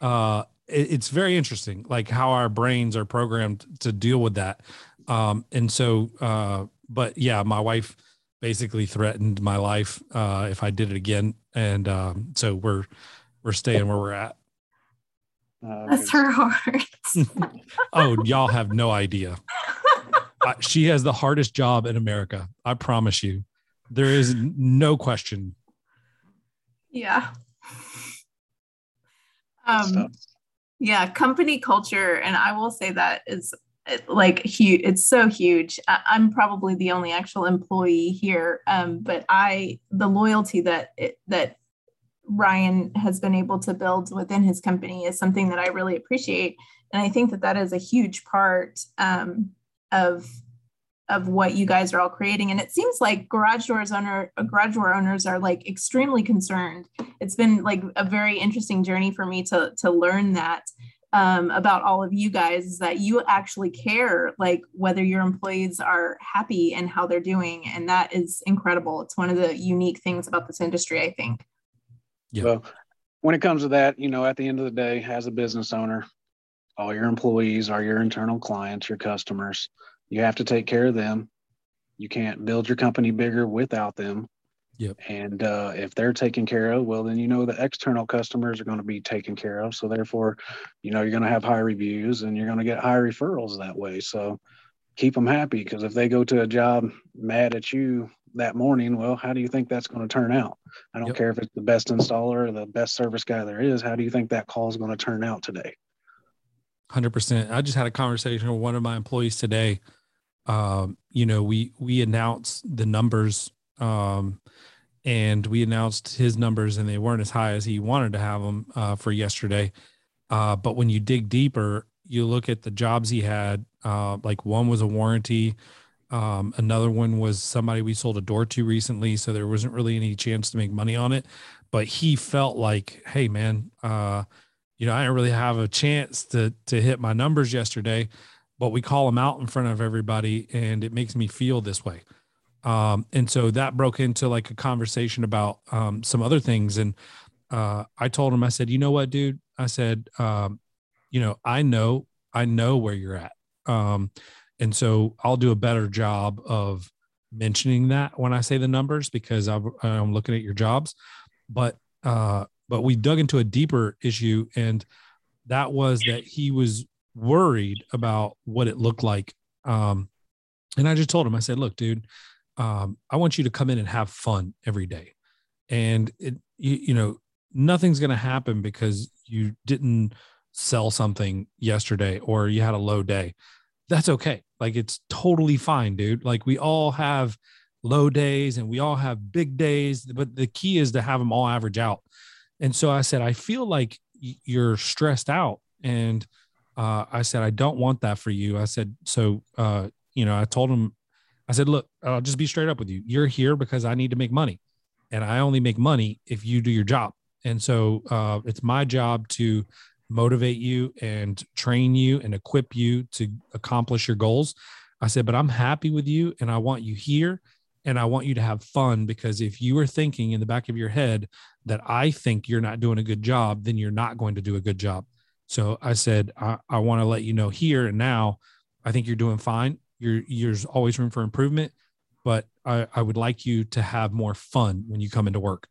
Uh, it, it's very interesting, like how our brains are programmed to deal with that. Um, and so, uh, but yeah, my wife basically threatened my life uh, if I did it again, and um, so we're we're staying where we're at. Uh, That's her heart. oh, y'all have no idea. I, she has the hardest job in America. I promise you. There is no question. Yeah. Um, yeah, company culture, and I will say that is like huge. It's so huge. I, am probably the only actual employee here, um, but I the loyalty that it, that Ryan has been able to build within his company is something that I really appreciate. And I think that that is a huge part um, of of what you guys are all creating. And it seems like garage doors owner garage door owners are like extremely concerned. It's been like a very interesting journey for me to to learn that um, about all of you guys is that you actually care like whether your employees are happy and how they're doing and that is incredible it's one of the unique things about this industry i think yeah. well when it comes to that you know at the end of the day as a business owner all your employees are your internal clients your customers you have to take care of them you can't build your company bigger without them Yep. And uh, if they're taken care of, well, then you know the external customers are going to be taken care of. So therefore, you know you're going to have high reviews and you're going to get high referrals that way. So keep them happy because if they go to a job mad at you that morning, well, how do you think that's going to turn out? I don't yep. care if it's the best installer or the best service guy there is. How do you think that call is going to turn out today? Hundred percent. I just had a conversation with one of my employees today. Um, you know, we we announced the numbers um, and we announced his numbers and they weren't as high as he wanted to have them uh, for yesterday. Uh, but when you dig deeper, you look at the jobs he had. Uh, like one was a warranty, um, another one was somebody we sold a door to recently, so there wasn't really any chance to make money on it. But he felt like, hey man, uh, you know, I didn't really have a chance to to hit my numbers yesterday, but we call him out in front of everybody, and it makes me feel this way. Um, and so that broke into like a conversation about um, some other things. And uh, I told him, I said, you know what, dude? I said, um, you know, I know, I know where you're at. And so I'll do a better job of mentioning that when I say the numbers because I'm, I'm looking at your jobs. But uh, but we dug into a deeper issue, and that was that he was worried about what it looked like. Um, and I just told him, I said, look, dude, um, I want you to come in and have fun every day. And it, you, you know, nothing's going to happen because you didn't sell something yesterday or you had a low day. That's okay. Like it's totally fine, dude. Like we all have low days and we all have big days, but the key is to have them all average out. And so I said, I feel like you're stressed out. And uh, I said, I don't want that for you. I said, so, uh, you know, I told him I said, look, I'll just be straight up with you. You're here because I need to make money. And I only make money if you do your job. And so uh, it's my job to motivate you and train you and equip you to accomplish your goals. I said, but I'm happy with you and I want you here and I want you to have fun because if you are thinking in the back of your head that I think you're not doing a good job, then you're not going to do a good job. So I said, I, I want to let you know here and now, I think you're doing fine you're, there's always room for improvement, but I, I would like you to have more fun when you come into work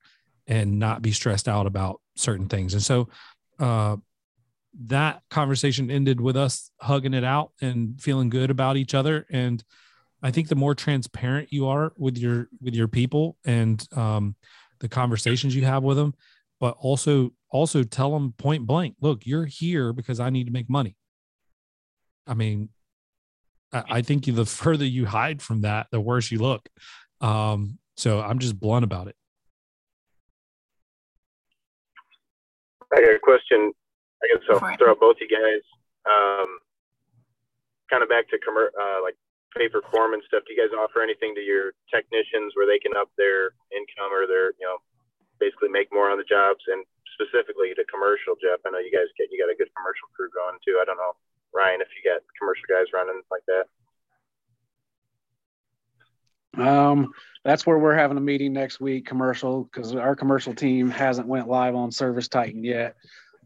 and not be stressed out about certain things. And so, uh, that conversation ended with us hugging it out and feeling good about each other. And I think the more transparent you are with your with your people and um, the conversations you have with them, but also also tell them point blank, look, you're here because I need to make money. I mean, I think the further you hide from that, the worse you look. Um, so I'm just blunt about it. I got a question. I guess I'll throw out both you guys. Um, kind of back to commer- uh, like pay for performance stuff. Do you guys offer anything to your technicians where they can up their income or their, you know, basically make more on the jobs? And specifically to commercial, Jeff, I know you guys get you got a good commercial crew going too. I don't know Ryan, if you get commercial guys running like that? Um, that's where we're having a meeting next week, commercial, because our commercial team hasn't went live on Service Titan yet.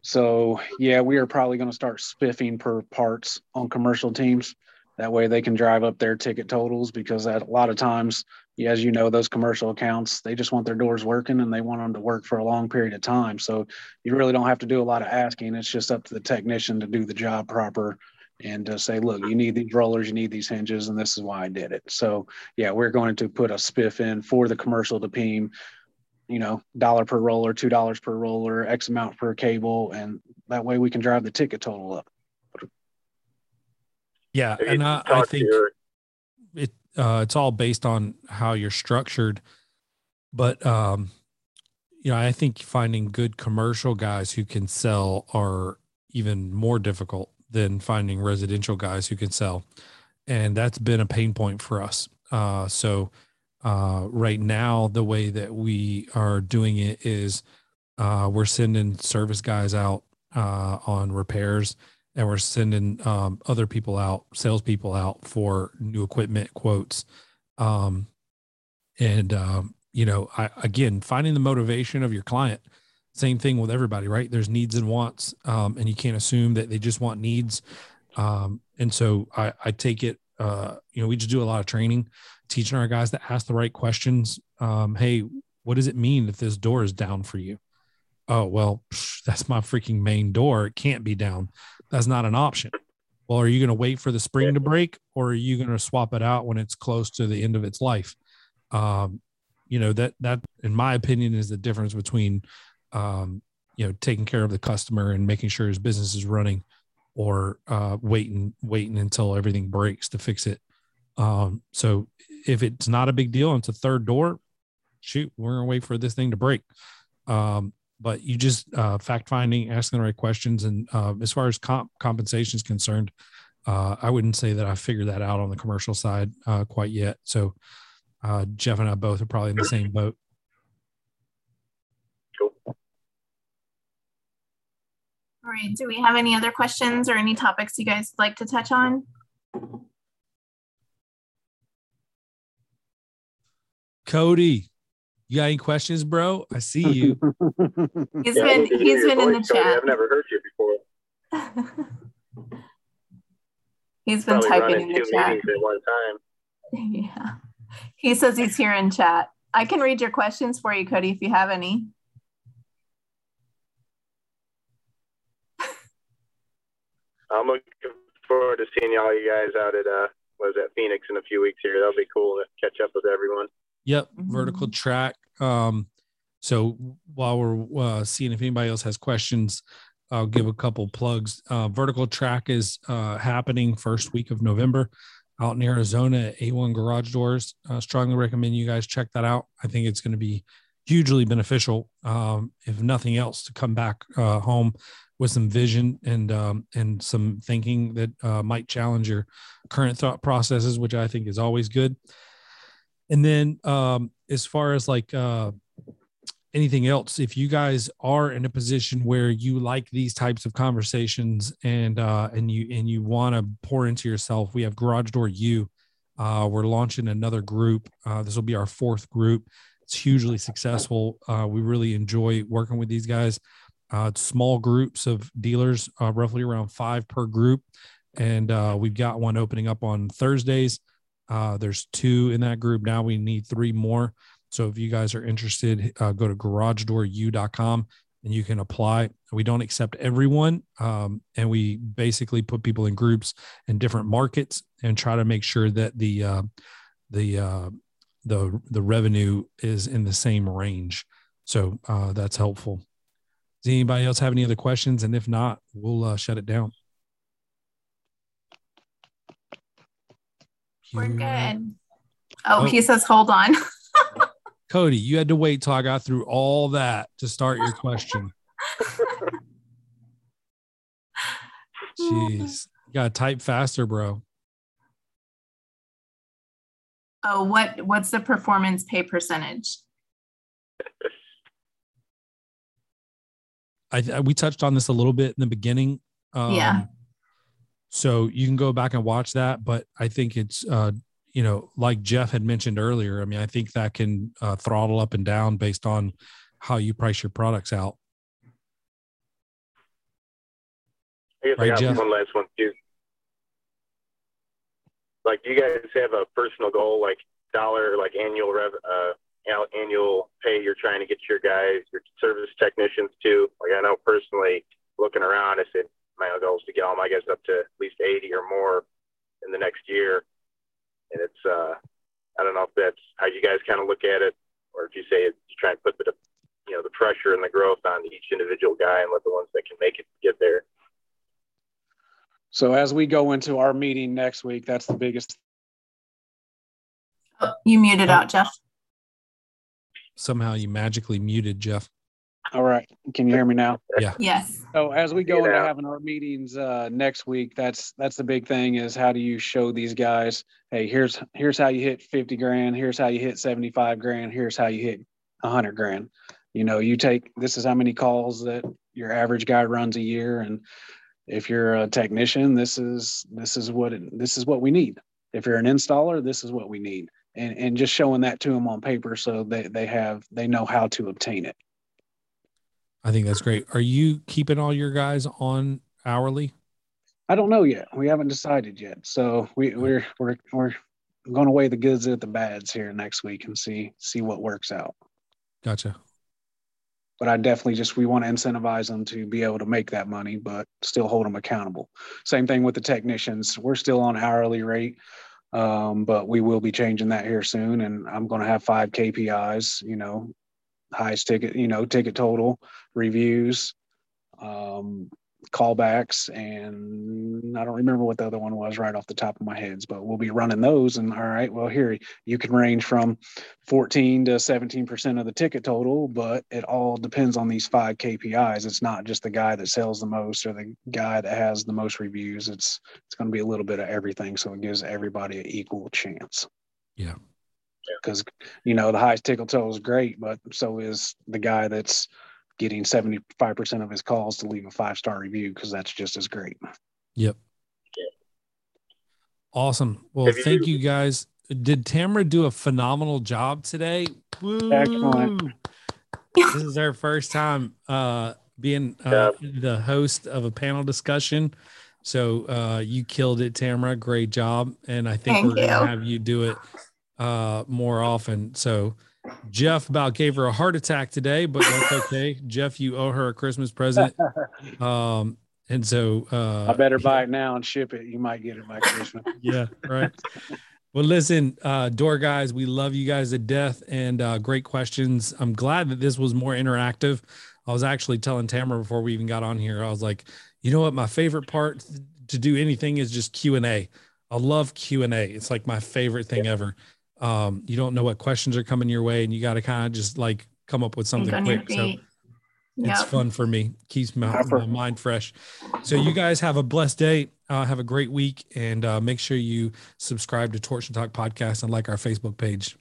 So yeah, we are probably going to start spiffing per parts on commercial teams. That way they can drive up their ticket totals because at a lot of times, as you know, those commercial accounts, they just want their doors working and they want them to work for a long period of time. So you really don't have to do a lot of asking. It's just up to the technician to do the job proper and to say, look, you need these rollers, you need these hinges, and this is why I did it. So yeah, we're going to put a spiff in for the commercial to PEEM, you know, dollar per roller, two dollars per roller, X amount per cable, and that way we can drive the ticket total up. Yeah, and I, I think your... it uh, it's all based on how you're structured. But um, you know, I think finding good commercial guys who can sell are even more difficult than finding residential guys who can sell. And that's been a pain point for us. Uh, so, uh, right now, the way that we are doing it is uh, we're sending service guys out uh, on repairs and we're sending um, other people out, salespeople out for new equipment quotes. Um, and, um, you know, I, again, finding the motivation of your client, same thing with everybody, right? There's needs and wants, um, and you can't assume that they just want needs. Um, and so I, I take it, uh, you know, we just do a lot of training, teaching our guys to ask the right questions. Um, hey, what does it mean if this door is down for you? Oh, well, that's my freaking main door. It can't be down. That's not an option. Well, are you going to wait for the spring to break or are you going to swap it out when it's close to the end of its life? Um, you know, that, that in my opinion is the difference between, um, you know, taking care of the customer and making sure his business is running or, uh, waiting, waiting until everything breaks to fix it. Um, so if it's not a big deal and it's a third door, shoot, we're gonna wait for this thing to break. Um, but you just uh, fact finding, asking the right questions, and uh, as far as comp- compensation is concerned, uh, I wouldn't say that I figured that out on the commercial side uh, quite yet. So uh, Jeff and I both are probably in the same boat. Cool. All right. Do we have any other questions or any topics you guys like to touch on? Cody, you got any questions, bro? I see you. He's Yeah, been good to hear he's your been in the voice, Cody. chat. I've never heard you before. he's been Probably typing in the chat. at one time. Yeah. He says he's here in chat. I can read your questions for you, Cody, if you have any. I'm looking forward to seeing all you guys out at uh, what is that Phoenix in a few weeks here. That'll be cool to catch up with everyone. Yep, Mhm. vertical track. Um, so while we're uh, seeing if anybody else has questions, I'll give a couple plugs. Uh, vertical track is uh, happening first week of November out in Arizona at A1 Garage Doors. Uh, strongly recommend you guys check that out. I think it's going to be hugely beneficial, um, if nothing else, to come back uh, home with some vision and um, and some thinking that uh, might challenge your current thought processes, which I think is always good. And then um, as far as like uh, anything else, if you guys are in a position where you like these types of conversations and uh, and you and you want to pour into yourself, we have Garage Door U. Uh, we're launching another group. Uh, this will be our fourth group. It's hugely successful. Uh, we really enjoy working with these guys. Uh, small groups of dealers, uh, roughly around five per group, and uh, we've got one opening up on Thursdays. Uh, there's two in that group now. We need three more. So if you guys are interested, uh, go to garagedooru.com and you can apply. We don't accept everyone, um, and we basically put people in groups in different markets and try to make sure that the uh, the uh, the the revenue is in the same range. So uh, that's helpful. Does anybody else have any other questions? And if not, we'll uh, shut it down. We're good. Oh, Oh. he says, hold on. Cody, you had to wait till I got through all that to start your question. Jeez, you gotta type faster, bro. Oh, what what's the performance pay percentage? I, I we touched on this a little bit in the beginning. Um, Yeah. So you can go back and watch that, but I think it's uh, you know, like Jeff had mentioned earlier. I mean, I think that can uh, throttle up and down based on how you price your products out. I guess Right, I got Jeff? one last one too. Like, do you guys have a personal goal, like dollar, like annual rev, uh, annual- annual pay you're trying to get your guys, your service technicians to? Like, I know personally, looking around, I said my goal is to get all my guys up to at least 80 or more in the next year. And it's, uh, I don't know if that's how you guys kind of look at it, or if you say it's trying to put the, you know, the pressure and the growth on each individual guy and let the ones that can make it get there. So as we go into our meeting next week, that's the biggest. Oh, you muted out, Jeff. Somehow you magically muted Jeff. All right. Can you hear me now? Yeah. Yes. So as we go Get into out. having our meetings uh, next week, that's that's the big thing is how do you show these guys, hey, here's here's how you hit 50 grand, here's how you hit 75 grand, here's how you hit 100 grand. You know, you take this is how many calls that your average guy runs a year, and if you're a technician, this is this is what it, this is what we need. If you're an installer, this is what we need, and and just showing that to them on paper so they they have they know how to obtain it. I think that's great. Are you keeping all your guys on hourly? I don't know yet. We haven't decided yet. So we, we're we're we're going to weigh the goods at the bads here next week and see see what works out. Gotcha. But I definitely just we want to incentivize them to be able to make that money, but still hold them accountable. Same thing with the technicians. We're still on hourly rate, um, but we will be changing that here soon. And I'm going to have five KPIs. You know, highest ticket, you know, ticket total, reviews, um, callbacks, and I don't remember what the other one was right off the top of my heads, but we'll be running those. And all right, well, here you can range from 14 to 17% of the ticket total, but it all depends on these five KPIs. It's not just the guy that sells the most or the guy that has the most reviews. It's it's going to be a little bit of everything, so it gives everybody an equal chance. Yeah. Because you know the highest tickle total is great, but so is the guy that's getting 75% of his calls to leave a five star review because that's just as great. Yep. Awesome. Well, you- thank you guys. Did Tamara do a phenomenal job today? Excellent. This is her first time uh, being uh, the host of a panel discussion. So uh, you killed it, Tamara. Great job. And I think Thank we're going to have you do it uh, more often. So Jeff about gave her a heart attack today, but that's okay. Jeff, you owe her a Christmas present. Um, and so uh, I better buy it now and ship it. You might get it by Christmas. yeah, right. well, listen, uh, door guys, we love you guys to death and uh, great questions. I'm glad that this was more interactive. I was actually telling Tamara before we even got on here, I was like, you know what, my favorite part to do anything is just Q and A. I love Q and A. It's like my favorite thing ever. Um, you don't know what questions are coming your way, and you got to kind of just like come up with something quick. So feet. it's Yep. fun for me keeps my, my mind fresh so you guys have a blessed day uh, have a great week and uh, make sure you subscribe to Torsion Talk podcast and like our facebook page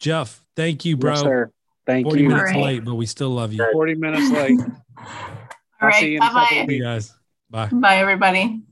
jeff thank you bro Yes, sir. Thank 40 you. minutes All right. late but we still love you 40 minutes late. All I'll see you in a couple Bye of See you guys bye bye. Bye, everybody.